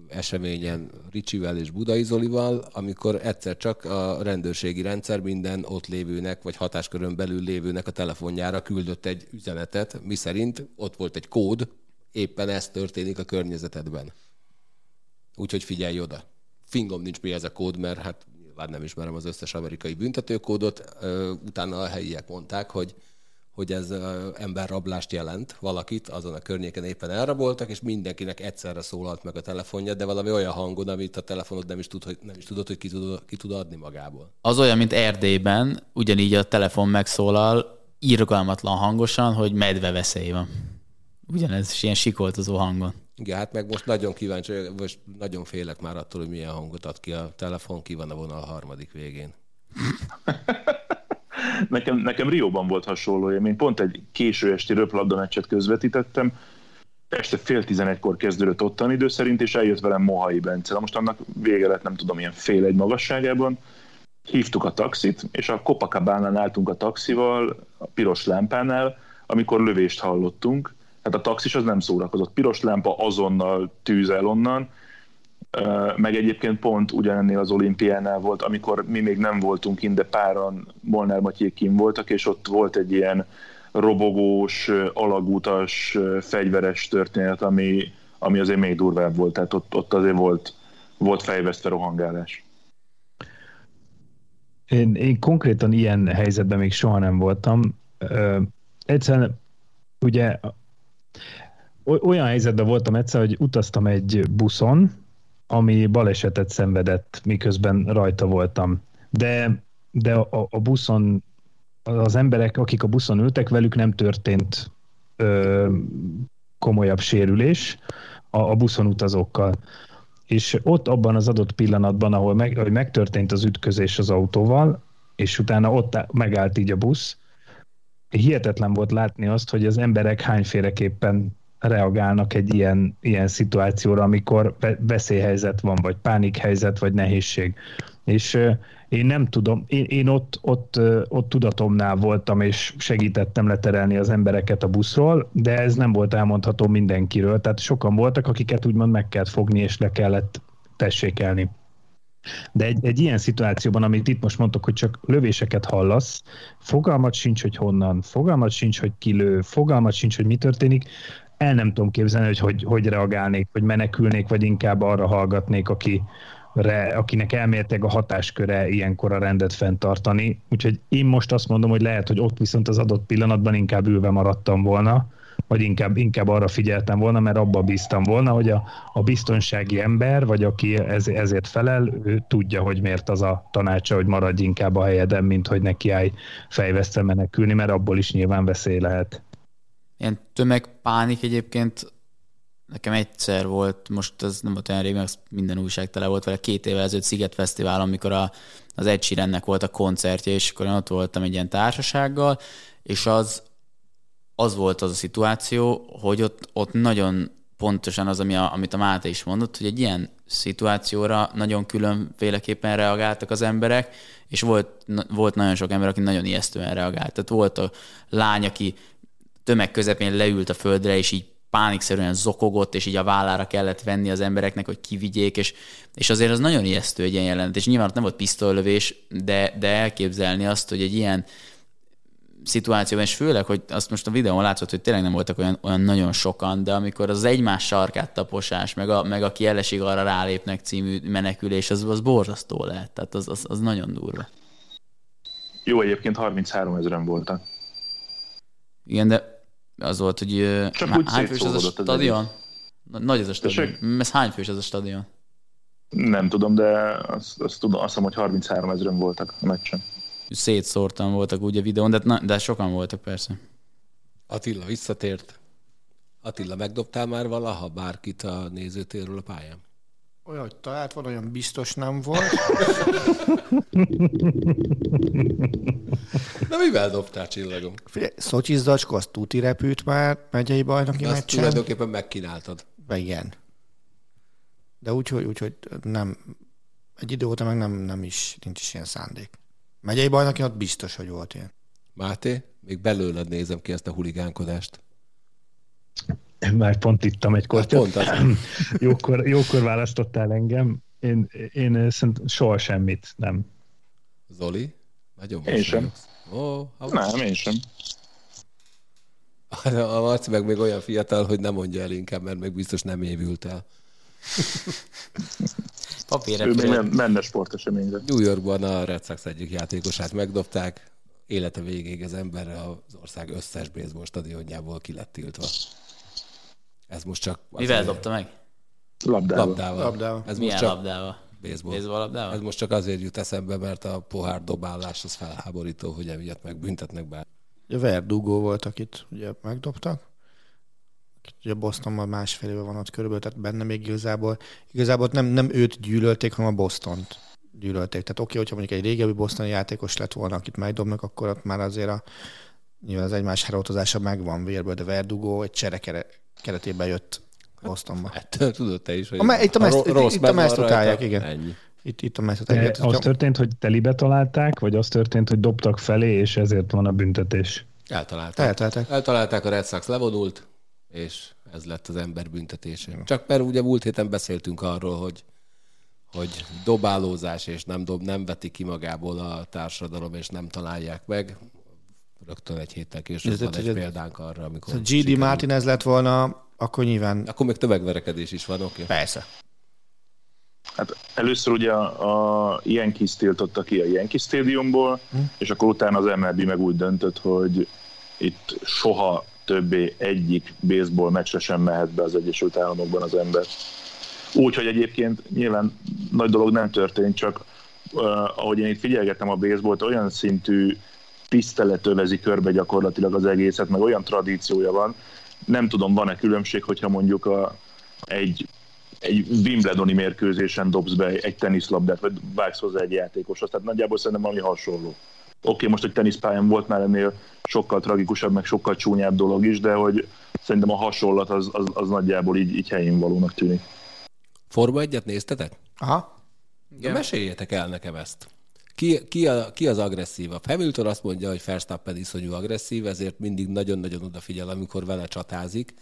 B: eseményen Ricsivel és Budai Zolival, amikor egyszer csak a rendőrségi rendszer minden ott lévőnek, vagy hatáskörön belül lévőnek a telefonjára küldött egy üzenetet, miszerint ott volt egy kód, éppen ez történik a környezetedben. Úgyhogy figyelj oda. Fingom nincs mi ez a kód, mert hát nyilván nem ismerem az összes amerikai büntetőkódot. Utána a helyiek mondták, hogy hogy ez emberrablást jelent valakit, azon a környéken éppen elraboltak, és mindenkinek egyszerre szólalt meg a telefonja, de valami olyan hangon, amit a telefonod nem is, tud, hogy, nem is tudod, hogy ki tud, ki tud adni magából.
F: Az olyan, mint Erdélyben, ugyanígy a telefon megszólal, irgalmatlan hangosan, hogy medve veszély van. Ugyanez is ilyen sikoltozó hangon.
B: Igen, hát meg most nagyon kíváncsi, most nagyon félek már attól, hogy milyen hangot ad ki a telefon, ki van a vonal a harmadik végén. (laughs)
C: nekem, nekem Rióban volt hasonló élmény. Pont egy késő esti röplabda meccset közvetítettem, este fél tizenegykor kezdődött ottan idő szerint, és eljött velem Mohai Bence. Most annak vége lett, nem tudom, ilyen fél egy magasságában. Hívtuk a taxit, és a Copacabana álltunk a taxival, a piros lámpánál, amikor lövést hallottunk. Hát a taxis az nem szórakozott. Piros lámpa azonnal tűzel onnan, meg egyébként pont ugyanennél az olimpiánál volt, amikor mi még nem voltunk kint, de páran Molnár Matyék kim voltak, és ott volt egy ilyen robogós, alagútas, fegyveres történet, ami, ami azért még durvább volt, tehát ott, ott azért volt, volt fejvesztve rohangálás.
D: Én, én konkrétan ilyen helyzetben még soha nem voltam. Ö, egyszerűen ugye olyan helyzetben voltam egyszer, hogy utaztam egy buszon, ami balesetet szenvedett, miközben rajta voltam. De, de a, a buszon, az emberek, akik a buszon ültek, velük nem történt ö, komolyabb sérülés a, a buszon utazókkal. És ott abban az adott pillanatban, ahol meg, hogy megtörtént az ütközés az autóval, és utána ott megállt így a busz, hihetetlen volt látni azt, hogy az emberek hányféleképpen reagálnak egy ilyen, ilyen szituációra, amikor veszélyhelyzet van, vagy pánikhelyzet, vagy nehézség. És én nem tudom, én, én ott, ott, ott tudatomnál voltam, és segítettem leterelni az embereket a buszról, de ez nem volt elmondható mindenkiről. Tehát sokan voltak, akiket úgymond meg kellett fogni, és le kellett tessékelni. De egy, egy ilyen szituációban, amit itt most mondtok, hogy csak lövéseket hallasz, fogalmat sincs, hogy honnan, fogalmat sincs, hogy kilő, fogalmat sincs, hogy mi történik, el nem tudom képzelni, hogy, hogy hogy reagálnék, hogy menekülnék, vagy inkább arra hallgatnék, aki, re, akinek elmértek a hatásköre ilyenkor a rendet fenntartani. Úgyhogy én most azt mondom, hogy lehet, hogy ott viszont az adott pillanatban inkább ülve maradtam volna, vagy inkább, inkább arra figyeltem volna, mert abba bíztam volna, hogy a, a biztonsági ember, vagy aki ez, ezért felel, ő tudja, hogy miért az a tanácsa, hogy maradj inkább a helyeden, mint hogy neki állj fejveszte menekülni, mert abból is nyilván veszély lehet.
F: Ilyen tömegpánik egyébként nekem egyszer volt, most ez nem volt olyan rég, mert minden újság tele volt vele, két évvel ezelőtt Sziget Fesztivál, amikor a, az Ed Sheerannek volt a koncertje, és akkor én ott voltam egy ilyen társasággal, és az, az volt az a szituáció, hogy ott, ott nagyon pontosan az, ami a, amit a Máté is mondott, hogy egy ilyen szituációra nagyon különféleképpen reagáltak az emberek, és volt, volt nagyon sok ember, aki nagyon ijesztően reagált. Tehát volt a lány, aki tömeg közepén leült a földre, és így pánikszerűen zokogott, és így a vállára kellett venni az embereknek, hogy kivigyék, és, és azért az nagyon ijesztő egy ilyen jelenet, és nyilván ott nem volt pisztolylövés, de, de elképzelni azt, hogy egy ilyen szituációban, és főleg, hogy azt most a videón látszott, hogy tényleg nem voltak olyan, olyan nagyon sokan, de amikor az egymás sarkát taposás, meg, a, meg aki elesik arra rálépnek című menekülés, az, az borzasztó lehet, tehát az, az, az nagyon durva.
C: Jó, egyébként 33 ezeren voltak.
F: Igen, de az volt, hogy
C: Csak úgy
F: hány fős ez a stadion? Nagy ez a stadion. Tessék? Ez hány fős ez a stadion?
C: Nem tudom, de azt, azt tudom, azt hiszem, hogy 33 ezeren voltak a meccsen.
F: Szétszórtan voltak úgy a videón, de, na, de sokan voltak persze.
B: Attila visszatért. Attila, megdobtál már valaha bárkit a nézőtérről a pályán?
E: Olyan, hogy talált van, olyan biztos nem volt. (laughs)
B: Na mivel dobtál csillagom?
E: Szocsis zacskó, az tuti repült már megyei bajnoki
B: meccsen. Azt tulajdonképpen megkínáltad.
E: Igen. De úgyhogy úgy, hogy nem, egy idő óta meg nem, nem is, nincs is ilyen szándék. Megyei bajnoki ott biztos, hogy volt ilyen.
B: Máté, még belőled nézem ki ezt a huligánkodást.
D: Már pont ittam egy kortyot.
B: Pont az. (clears throat)
D: jókor, jókor választottál engem. Én, én szerintem soha semmit nem.
B: Zoli? Nagyon
C: Én sem.
B: Ha
C: Nem, én sem.
B: A Marci meg még olyan fiatal, hogy nem mondja el inkább, mert meg biztos nem évült el. (laughs)
F: Papírre
C: Ő még men- menne sporteseményre.
B: New Yorkban a Red Sox egyik játékosát megdobták, élete végéig az ember az ország összes baseball stadionjából ki lett tiltva. Ez most csak...
F: Mivel
B: azért-
F: dobta meg?
C: Labdával.
B: Labdával.
E: Labdával.
B: Ez
F: Milyen
B: most csak
F: labdával?
B: baseball.
F: Baseball labdával?
B: Ez most csak azért jut eszembe, mert a pohár dobálás az felháborító, hogy emiatt megbüntetnek bár.
E: Ugye Verdugo volt, akit ugye megdobtak. Ugye Bostonban másfél éve van ott körülbelül, tehát benne még igazából, igazából nem, nem őt gyűlölték, hanem a Bostont gyűlölték. Tehát oké, hogyha mondjuk egy régebbi bostoni játékos lett volna, akit megdobnak, akkor ott már azért a, nyilván az egymás herótozása megvan vérből, de Verdugo egy csere kere- keretében jött Bostonba.
B: Ettől tudod te is, hogy
E: A itt a meszt-
B: ro- rossz
E: itt a meszt utálják, igen.
B: Ennyi.
E: Itt, itt a
D: De
E: egyet.
D: az történt, hogy telibe találták, vagy az történt, hogy dobtak felé, és ezért van a büntetés?
B: Eltalálták.
E: Eltalálták.
B: Eltalálták, a Red Sox levonult, és ez lett az ember büntetése. Csak mert ugye múlt héten beszéltünk arról, hogy hogy dobálózás, és nem, dob, nem veti ki magából a társadalom, és nem találják meg. Rögtön egy héttel később
E: Ez-
B: van
E: ez-
B: egy
E: ez-
B: példánk arra, amikor...
E: Ha GD
B: sikerült.
E: Martinez lett volna, akkor nyilván
B: Akkor még tömegverekedés is van, oké? Okay?
E: persze.
C: Hát először ugye a, a Yankees tiltotta ki a Yankee Stadiumból,
E: Hm.
C: és akkor utána az MLB meg úgy döntött, hogy itt soha többé egyik baseball meccsre sem mehet be az Egyesült Államokban az ember. Úgyhogy egyébként nyilván nagy dolog nem történt, csak uh, ahogy én itt figyelgettem a baseballt, olyan szintű tisztelet övezi körbe gyakorlatilag az egészet, meg olyan tradíciója van, nem tudom, van-e különbség, hogyha mondjuk a, egy egy Wimbledoni mérkőzésen dobsz be egy teniszlabdát, vagy vágsz hozzá egy játékoshoz. Tehát nagyjából szerintem valami hasonló. Oké, okay, most egy teniszpályán volt már ennél sokkal tragikusabb, meg sokkal csúnyább dolog is, de hogy szerintem a hasonlat az, az, az nagyjából így, így helyén valónak tűnik.
B: Forma egyet néztetek?
E: Aha.
B: Ja. Meséljetek el nekem ezt. Ki, ki, a, ki az agresszívabb? Hamilton azt mondja, hogy Verstappen iszonyú agresszív, ezért mindig nagyon-nagyon odafigyel, amikor vele csatázik,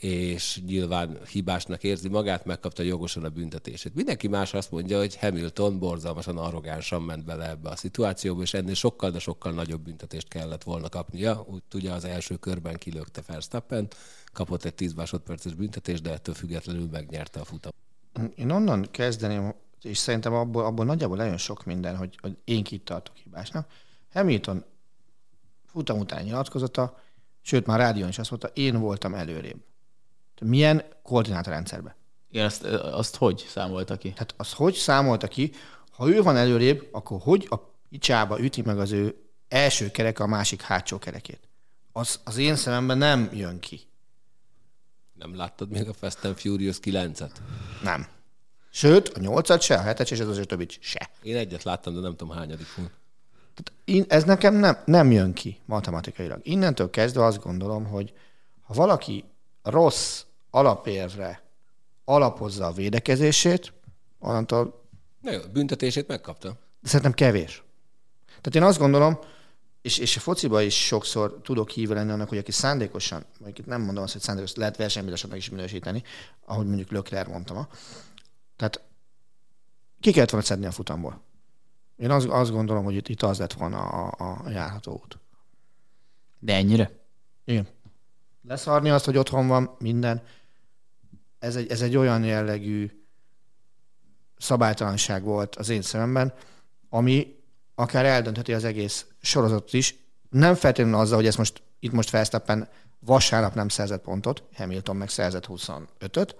B: és nyilván hibásnak érzi magát, megkapta jogosan a büntetését. Mindenki más azt mondja, hogy Hamilton borzalmasan arrogánsan ment bele ebbe a szituációba, és ennél sokkal, de sokkal nagyobb büntetést kellett volna kapnia. Úgy tudja, az első körben kilökte Verstappen, kapott egy 10 másodperces büntetést, de ettől függetlenül megnyerte a futam.
E: Én onnan kezdeném, és szerintem abból, abból nagyjából nagyon sok minden, hogy, hogy én kit tartok hibásnak. Hamilton futam után nyilatkozata, sőt már rádión is azt mondta, én voltam előrébb. Milyen koordinátorrendszerben?
F: Igen, azt, azt hogy számolta ki?
E: Tehát az hogy számolta ki, ha ő van előrébb, akkor hogy a picsába üti meg az ő első kereke a másik hátsó kerekét? Az, az én szememben nem jön ki.
B: Nem láttad még a Fast and Furious 9-et?
E: Nem. Sőt, a nyolcat se, a hetet és ez az többit se.
B: Én egyet láttam, de nem tudom hányadik volt.
E: Tehát én, ez nekem nem, nem jön ki matematikailag. Innentől kezdve azt gondolom, hogy ha valaki rossz alapérvre alapozza a védekezését, onnantól
B: Na jó, büntetését megkapta.
E: de szerintem kevés. Tehát én azt gondolom, és, és a fociba is sokszor tudok hívva lenni annak, hogy aki szándékosan, mondjuk itt nem mondom azt, hogy szándékosan lehet versenybírósoknak is minősíteni, ahogy mondjuk Lökler mondta ma. Tehát ki kellett volna szedni a futamból. Én azt, azt gondolom, hogy itt, itt az lett volna a, a járható út.
F: De ennyire?
E: Igen. Leszarni azt, hogy otthon van minden, ez egy, ez egy olyan jellegű szabálytalanság volt az én szememben, ami akár eldöntheti az egész sorozatot is. Nem feltétlenül azzal, hogy ezt most, itt most Verstappen vasárnap nem szerzett pontot, Hamilton meg szerzett 25-öt,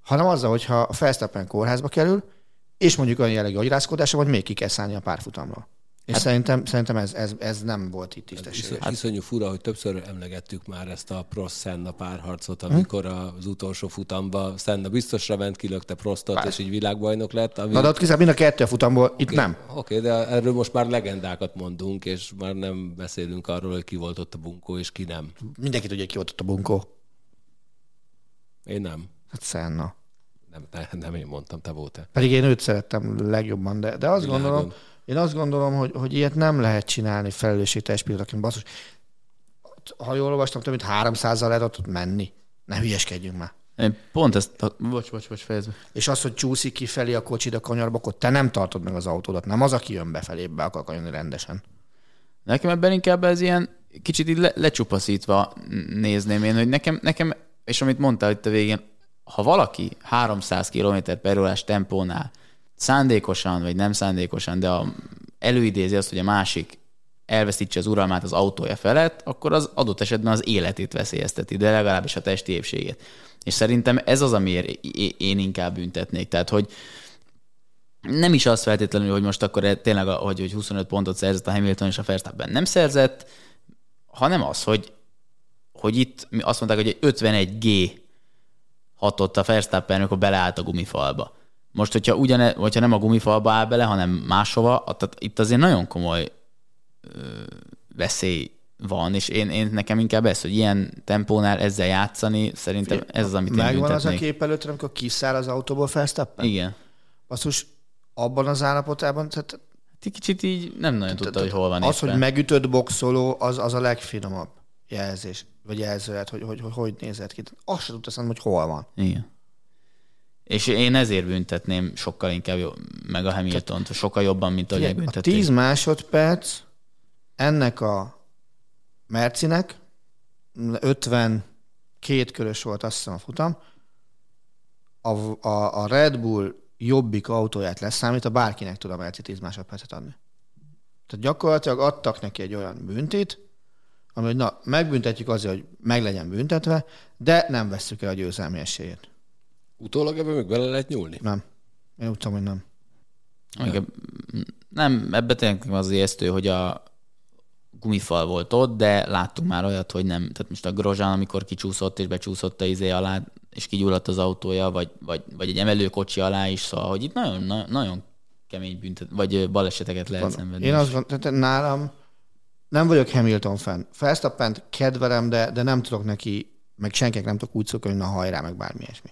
E: hanem azzal, hogyha a Verstappen kórházba kerül, és mondjuk olyan jellegű agyrázkodása, vagy még ki kell szállni a párfutamról. És hát, szerintem, szerintem ez, ez, ez nem volt itt tisztességes.
B: Iszony, iszonyú fura, hogy többször emlegettük már ezt a Prost-Senna párharcot, amikor az utolsó futamba Senna biztosra ment, kilökte Prostot,
E: Persze.
B: és így világbajnok lett. Ami...
E: Na, de ott kizárt mind a kettő a futamból, itt nem.
B: Oké, okay, de erről most már legendákat mondunk, és már nem beszélünk arról, hogy ki volt ott a bunkó, és ki nem.
E: Mindenki tudja, ki volt ott a bunkó.
B: Én nem.
E: Hát Senna.
B: Nem, ne, nem én mondtam, te voltál.
E: Pedig én őt szerettem legjobban, de, de azt
B: Világon.
E: gondolom, én azt gondolom, hogy, hogy ilyet nem lehet csinálni felelősségteljes pillanatként. Basszus, ha jól olvastam, több mint 300-al lehet ott menni. Ne hülyeskedjünk már.
F: Én pont ezt, bocs, bocs, bocs, fejezd be.
E: És az, hogy csúszik kifelé a kocsid a kanyarba, akkor te nem tartod meg az autódat, nem az, aki jön befelé, be akar kanyarni rendesen.
F: Nekem ebben inkább ez ilyen kicsit így le, lecsupaszítva nézném én, hogy nekem, nekem, és amit mondtál itt a végén, ha valaki 300 km per órás tempónál szándékosan vagy nem szándékosan, de a, előidézi azt, hogy a másik elveszítse az uralmát az autója felett, akkor az adott esetben az életét veszélyezteti, de legalábbis a testi épségét. És szerintem ez az, amiért én inkább büntetnék. Tehát, hogy nem is az feltétlenül, hogy most akkor tényleg, hogy, hogy 25 pontot szerzett a Hamilton és a Verstappen nem szerzett, hanem az, hogy, hogy itt azt mondták, hogy egy 51G hatott a Verstappen, amikor beleállt a gumifalba. Most, hogyha, ugyane, hogyha nem a gumifalba áll bele, hanem máshova, tehát itt azért nagyon komoly ö, veszély van, és én, én nekem inkább ez, hogy ilyen tempónál ezzel játszani, szerintem ez az, amit én
E: Megvan az a kép előtt, amikor kiszáll az autóból Verstappen?
F: Igen.
E: Basszus, abban az állapotában, tehát
F: kicsit így nem nagyon tudta, hogy hol van
E: Az, éppen. hogy megütött boxoló, az, az a legfinomabb jelzés, vagy jelzőlet, hogy hogy, hogy, hogy nézett ki. Azt sem tudta hogy hol van.
F: Igen. És én ezért büntetném sokkal inkább jobb, meg a hamilton sokkal jobban, mint ahogy büntették.
E: A 10 másodperc ennek a Mercinek 52 körös volt azt hiszem a futam, a, a, a Red Bull jobbik autóját leszámít, a bárkinek tud a Merci 10 másodpercet adni. Tehát gyakorlatilag adtak neki egy olyan büntit, ami, hogy na, megbüntetjük azért, hogy meg legyen büntetve, de nem vesszük el a győzelmi esélyét.
B: Utólag ebben még bele lehet nyúlni?
E: Nem. Én úgy tudom, hogy nem.
F: Nem, nem ebbe tényleg az ijesztő, hogy a gumifal volt ott, de láttunk már olyat, hogy nem. Tehát most a Grozsán, amikor kicsúszott és becsúszott a izé alá, és kigyulladt az autója, vagy, vagy, vagy egy emelőkocsi alá is, szóval, hogy itt nagyon, na, nagyon kemény büntet, vagy baleseteket lehet Van. szenvedni.
E: Én azt gondolom, tehát nálam nem vagyok Hamilton fan. verstappen kedvelem, de, de nem tudok neki, meg senkinek nem tudok úgy szokni, hogy na hajrá, meg bármi ilyesmi.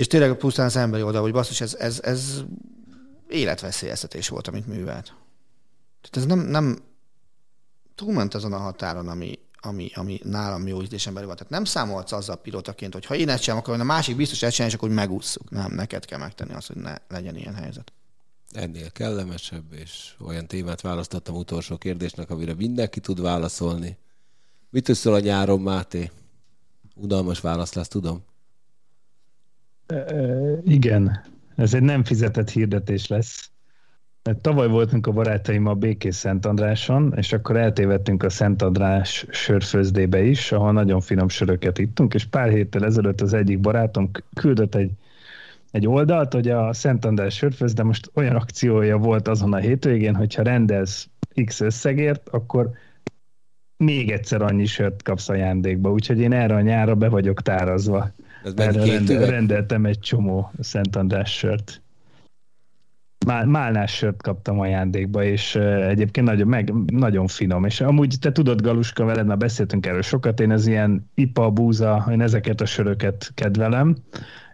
E: És tényleg pusztán az emberi oldal, hogy basszus, ez, ez, ez életveszélyeztetés volt, amit művelt. Tehát ez nem, nem túlment azon a határon, ami, ami, ami nálam jó ízlésen belül van. Tehát nem számolsz azzal pilótaként, hogy ha én ezt sem akarom, a másik biztos ezt és akkor megúszszuk. Nem, neked kell megtenni azt, hogy ne legyen ilyen helyzet.
B: Ennél kellemesebb, és olyan témát választottam utolsó kérdésnek, amire mindenki tud válaszolni. Mit összül a nyáron, Máté? Udalmas válasz lesz, tudom.
D: Igen, ez egy nem fizetett hirdetés lesz. Tavaly voltunk a barátaim a Békés Szent Andráson, és akkor eltévedtünk a Szent András sörfőzdébe is, ahol nagyon finom söröket ittunk, és pár héttel ezelőtt az egyik barátom küldött egy, egy oldalt, hogy a Szent András sörfőzd, de most olyan akciója volt azon a hétvégén, hogyha rendelsz X összegért, akkor még egyszer annyi sört kapsz ajándékba, úgyhogy én erre a nyára be vagyok tárazva. Ez erre rendel, rendeltem egy csomó Szent András sört. Málnás sört kaptam ajándékba, és egyébként nagyon, meg, nagyon finom. És amúgy te tudod, Galuska, veled már beszéltünk erről sokat, én ez ilyen ipa, búza, én ezeket a söröket kedvelem,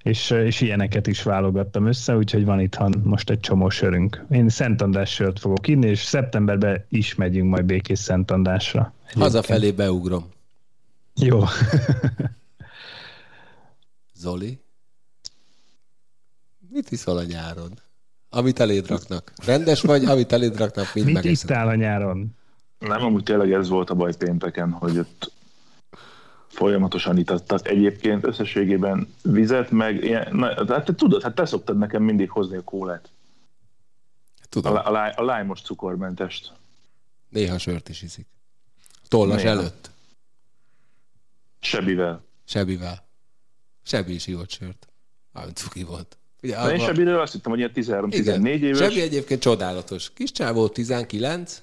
D: és, és ilyeneket is válogattam össze, úgyhogy van itthon most egy csomó sörünk. Én Szent András sört fogok inni, és szeptemberben is megyünk majd Békés Szent Andrásra.
B: Hazafelé beugrom.
D: Jó. (laughs)
B: Zoli? Mit iszol a nyáron? Amit eléd raknak. Rendes vagy, amit eléd raknak, mind
D: Mit isztál a nyáron?
C: Nem, amúgy tényleg ez volt a baj pénteken, hogy ott folyamatosan itattak. Egyébként összességében vizet, meg ilyen, na, hát te tudod, hát te szoktad nekem mindig hozni a kólát. Tudom. A, a, a lájmos cukormentest.
B: Néha sört is iszik. Tollas Néha. előtt.
C: Sebivel.
B: Sebivel. Sebi is ivott sört. Ahogy cuki volt.
C: Ugye, De én Sebiről azt hittem, hogy ilyen 13-14 éves.
B: Sebi egyébként csodálatos. Kis csávó 19,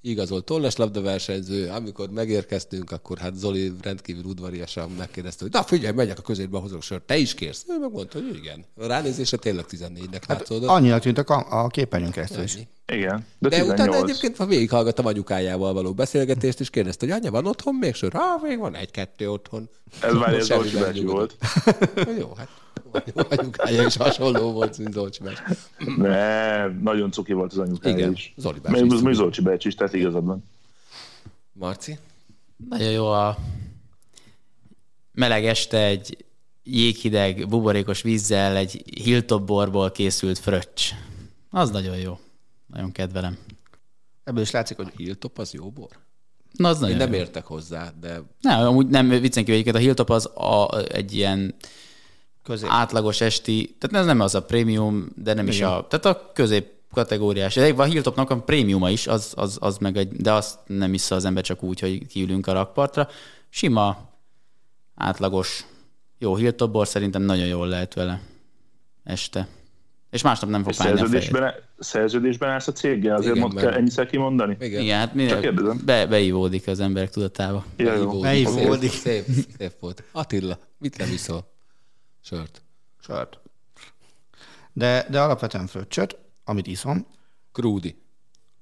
B: igazolt tollas labdaversenyző, amikor megérkeztünk, akkor hát Zoli rendkívül udvariasan megkérdezte, hogy na figyelj, megyek a középbe, hozok sört, te is kérsz? Ő megmondta, hogy igen. A ránézése tényleg 14-nek hát látszódott.
E: Annyinak tűnt a, a képernyőn keresztül is.
C: Igen,
B: de, de utána egyébként ha végighallgattam anyukájával való beszélgetést, és kérdezte, hogy anya, van otthon még sör? Ah, még van egy-kettő otthon.
C: Ez már egy volt. (laughs)
B: Jó, hát anyukája is hasonló volt, mint Zolcsi
C: Ne, nagyon cuki volt az anyukája
B: Igen,
C: is.
B: Zoli
C: bácsi Még, még Zolcsi bácsi is, tehát igazad van.
B: Marci?
F: Nagyon jó a meleg este egy jéghideg, buborékos vízzel, egy hilltop borból készült fröccs. Az nagyon jó. Nagyon kedvelem.
E: Ebből is látszik, hogy
B: hilltop az jó bor?
F: Na, az
B: Én nem
F: jó.
B: értek hozzá, de...
F: Nem, amúgy nem viccen kívül a hilltop az a, egy ilyen közép. átlagos esti, tehát ez nem az a prémium, de nem Igen. is a, tehát a közép kategóriás. De a Hilltopnak a prémiuma is, az, az, az meg egy, de azt nem iszza az ember csak úgy, hogy kiülünk a rakpartra. Sima, átlagos, jó Hilltop bor, szerintem nagyon jól lehet vele este. És másnap nem fog fájni a fejed.
C: Szerződésben állsz a céggel, azért Igen, kell ennyiszer kimondani?
F: Igen, Igen hát minél be, beivódik az emberek tudatába.
B: Ja, beivódik. beivódik. Szép, szép, szép volt. Attila, mit nem iszol? Sört.
E: Sört. De, de alapvetően fröccsöt, amit iszom.
B: Krúdi.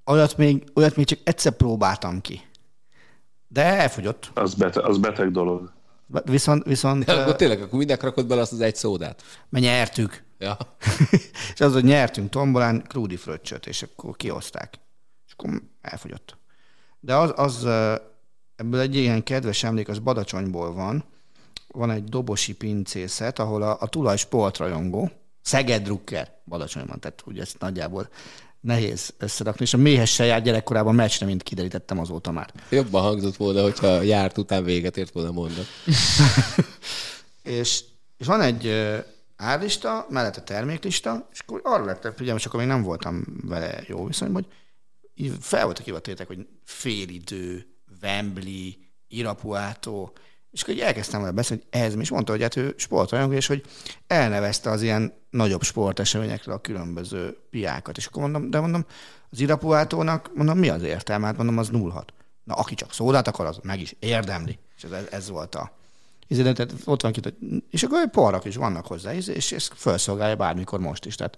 E: Olyat még, olyat még csak egyszer próbáltam ki. De elfogyott.
C: Az beteg, az beteg dolog.
E: Viszont... viszont
B: De akkor tényleg, akkor mindenki rakott bele azt az egy szódát?
E: Mert nyertük.
B: Ja. (laughs)
E: és az, hogy nyertünk tombolán krúdi fröccsöt, és akkor kioszták. És akkor elfogyott. De az, az ebből egy ilyen kedves emlék, az Badacsonyból van. Van egy dobosi pincészet, ahol a, a tulaj sportrajongó, Szeged Drucker, Badacsonyban, tehát ugye ezt nagyjából nehéz összerakni, és a méhessel járt gyerekkorában meccsre, mint kiderítettem azóta már.
B: Jobban hangzott volna, hogyha járt után véget ért volna mondat. (laughs)
E: és, és van egy árlista, mellette terméklista, és akkor arra lettem figyelme, csak akkor még nem voltam vele jó viszonyban, hogy fel voltak hivatétek, hogy félidő, Wembley, Irapuátó, és akkor elkezdtem vele beszélni, hogy ez mi, és mondta, hogy hát ő sportrajongó, és hogy elnevezte az ilyen nagyobb sporteseményekre a különböző piákat. És akkor mondom, de mondom, az Irapuátónak, mondom, mi az értelme? Hát mondom, az 0 Na, aki csak szódát akar, az meg is érdemli. És ez, ez volt a... Tehát ott van hogy és akkor porrak is vannak hozzá, és ezt felszolgálja bármikor most is. Tehát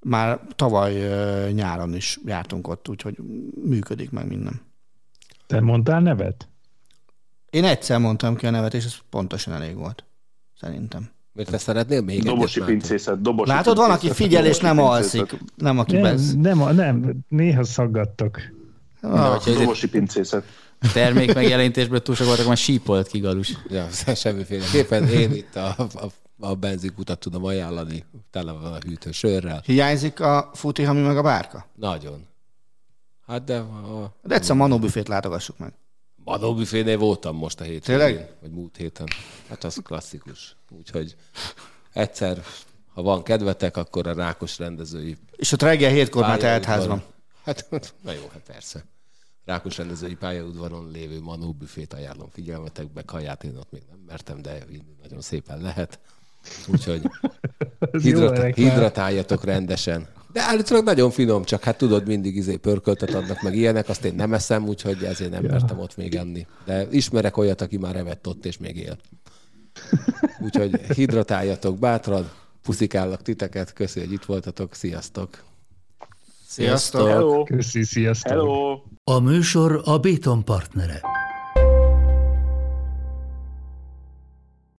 E: már tavaly nyáron is jártunk ott, úgyhogy működik meg minden.
D: Te mondtál nevet?
E: Én egyszer mondtam ki a nevet, és ez pontosan elég volt. Szerintem.
B: Mert te szeretnél még
C: Dobosi pincészet, dobosi
E: Látod, van, aki figyel és nem alszik. Nem, aki
D: nem, bez... nem, nem, néha szaggattok.
C: Ah, dobosi pincészet.
F: Termék megjelentésből túl sok voltak, már sípolt ki galus.
B: Ja, (laughs) semmiféleképpen. Én itt a, a, a benzinkutat tudom ajánlani, tele van a hűtő sörrel.
E: Hiányzik a futi, hami meg a bárka?
B: Nagyon. Hát de... A...
E: De egyszer a Manó büfét látogassuk meg.
B: Manó büfénél voltam most a héten.
E: Tényleg?
B: Vagy múlt héten. Hát az klasszikus. Úgyhogy egyszer, ha van kedvetek, akkor a rákos rendezői...
E: És ott reggel hétkor már teltház van.
B: Hát, na jó, hát persze. Rákos rendezői pályaudvaron lévő Manó büfét ajánlom figyelmetekbe. Kaját én ott még nem mertem, de nagyon szépen lehet. Úgyhogy (laughs) hidrat- hidratáljatok rendesen. De állítólag nagyon finom, csak hát tudod, mindig izé pörköltet adnak meg ilyenek, azt én nem eszem, úgyhogy ezért nem ja. mertem ott még enni. De ismerek olyat, aki már evett ott, és még él. Úgyhogy hidratáljatok bátran, puszikállak titeket, köszi, hogy itt voltatok, sziasztok!
E: Sziasztok!
D: Hello. Köszi, sziasztok!
C: Hello.
A: A műsor a Béton partnere.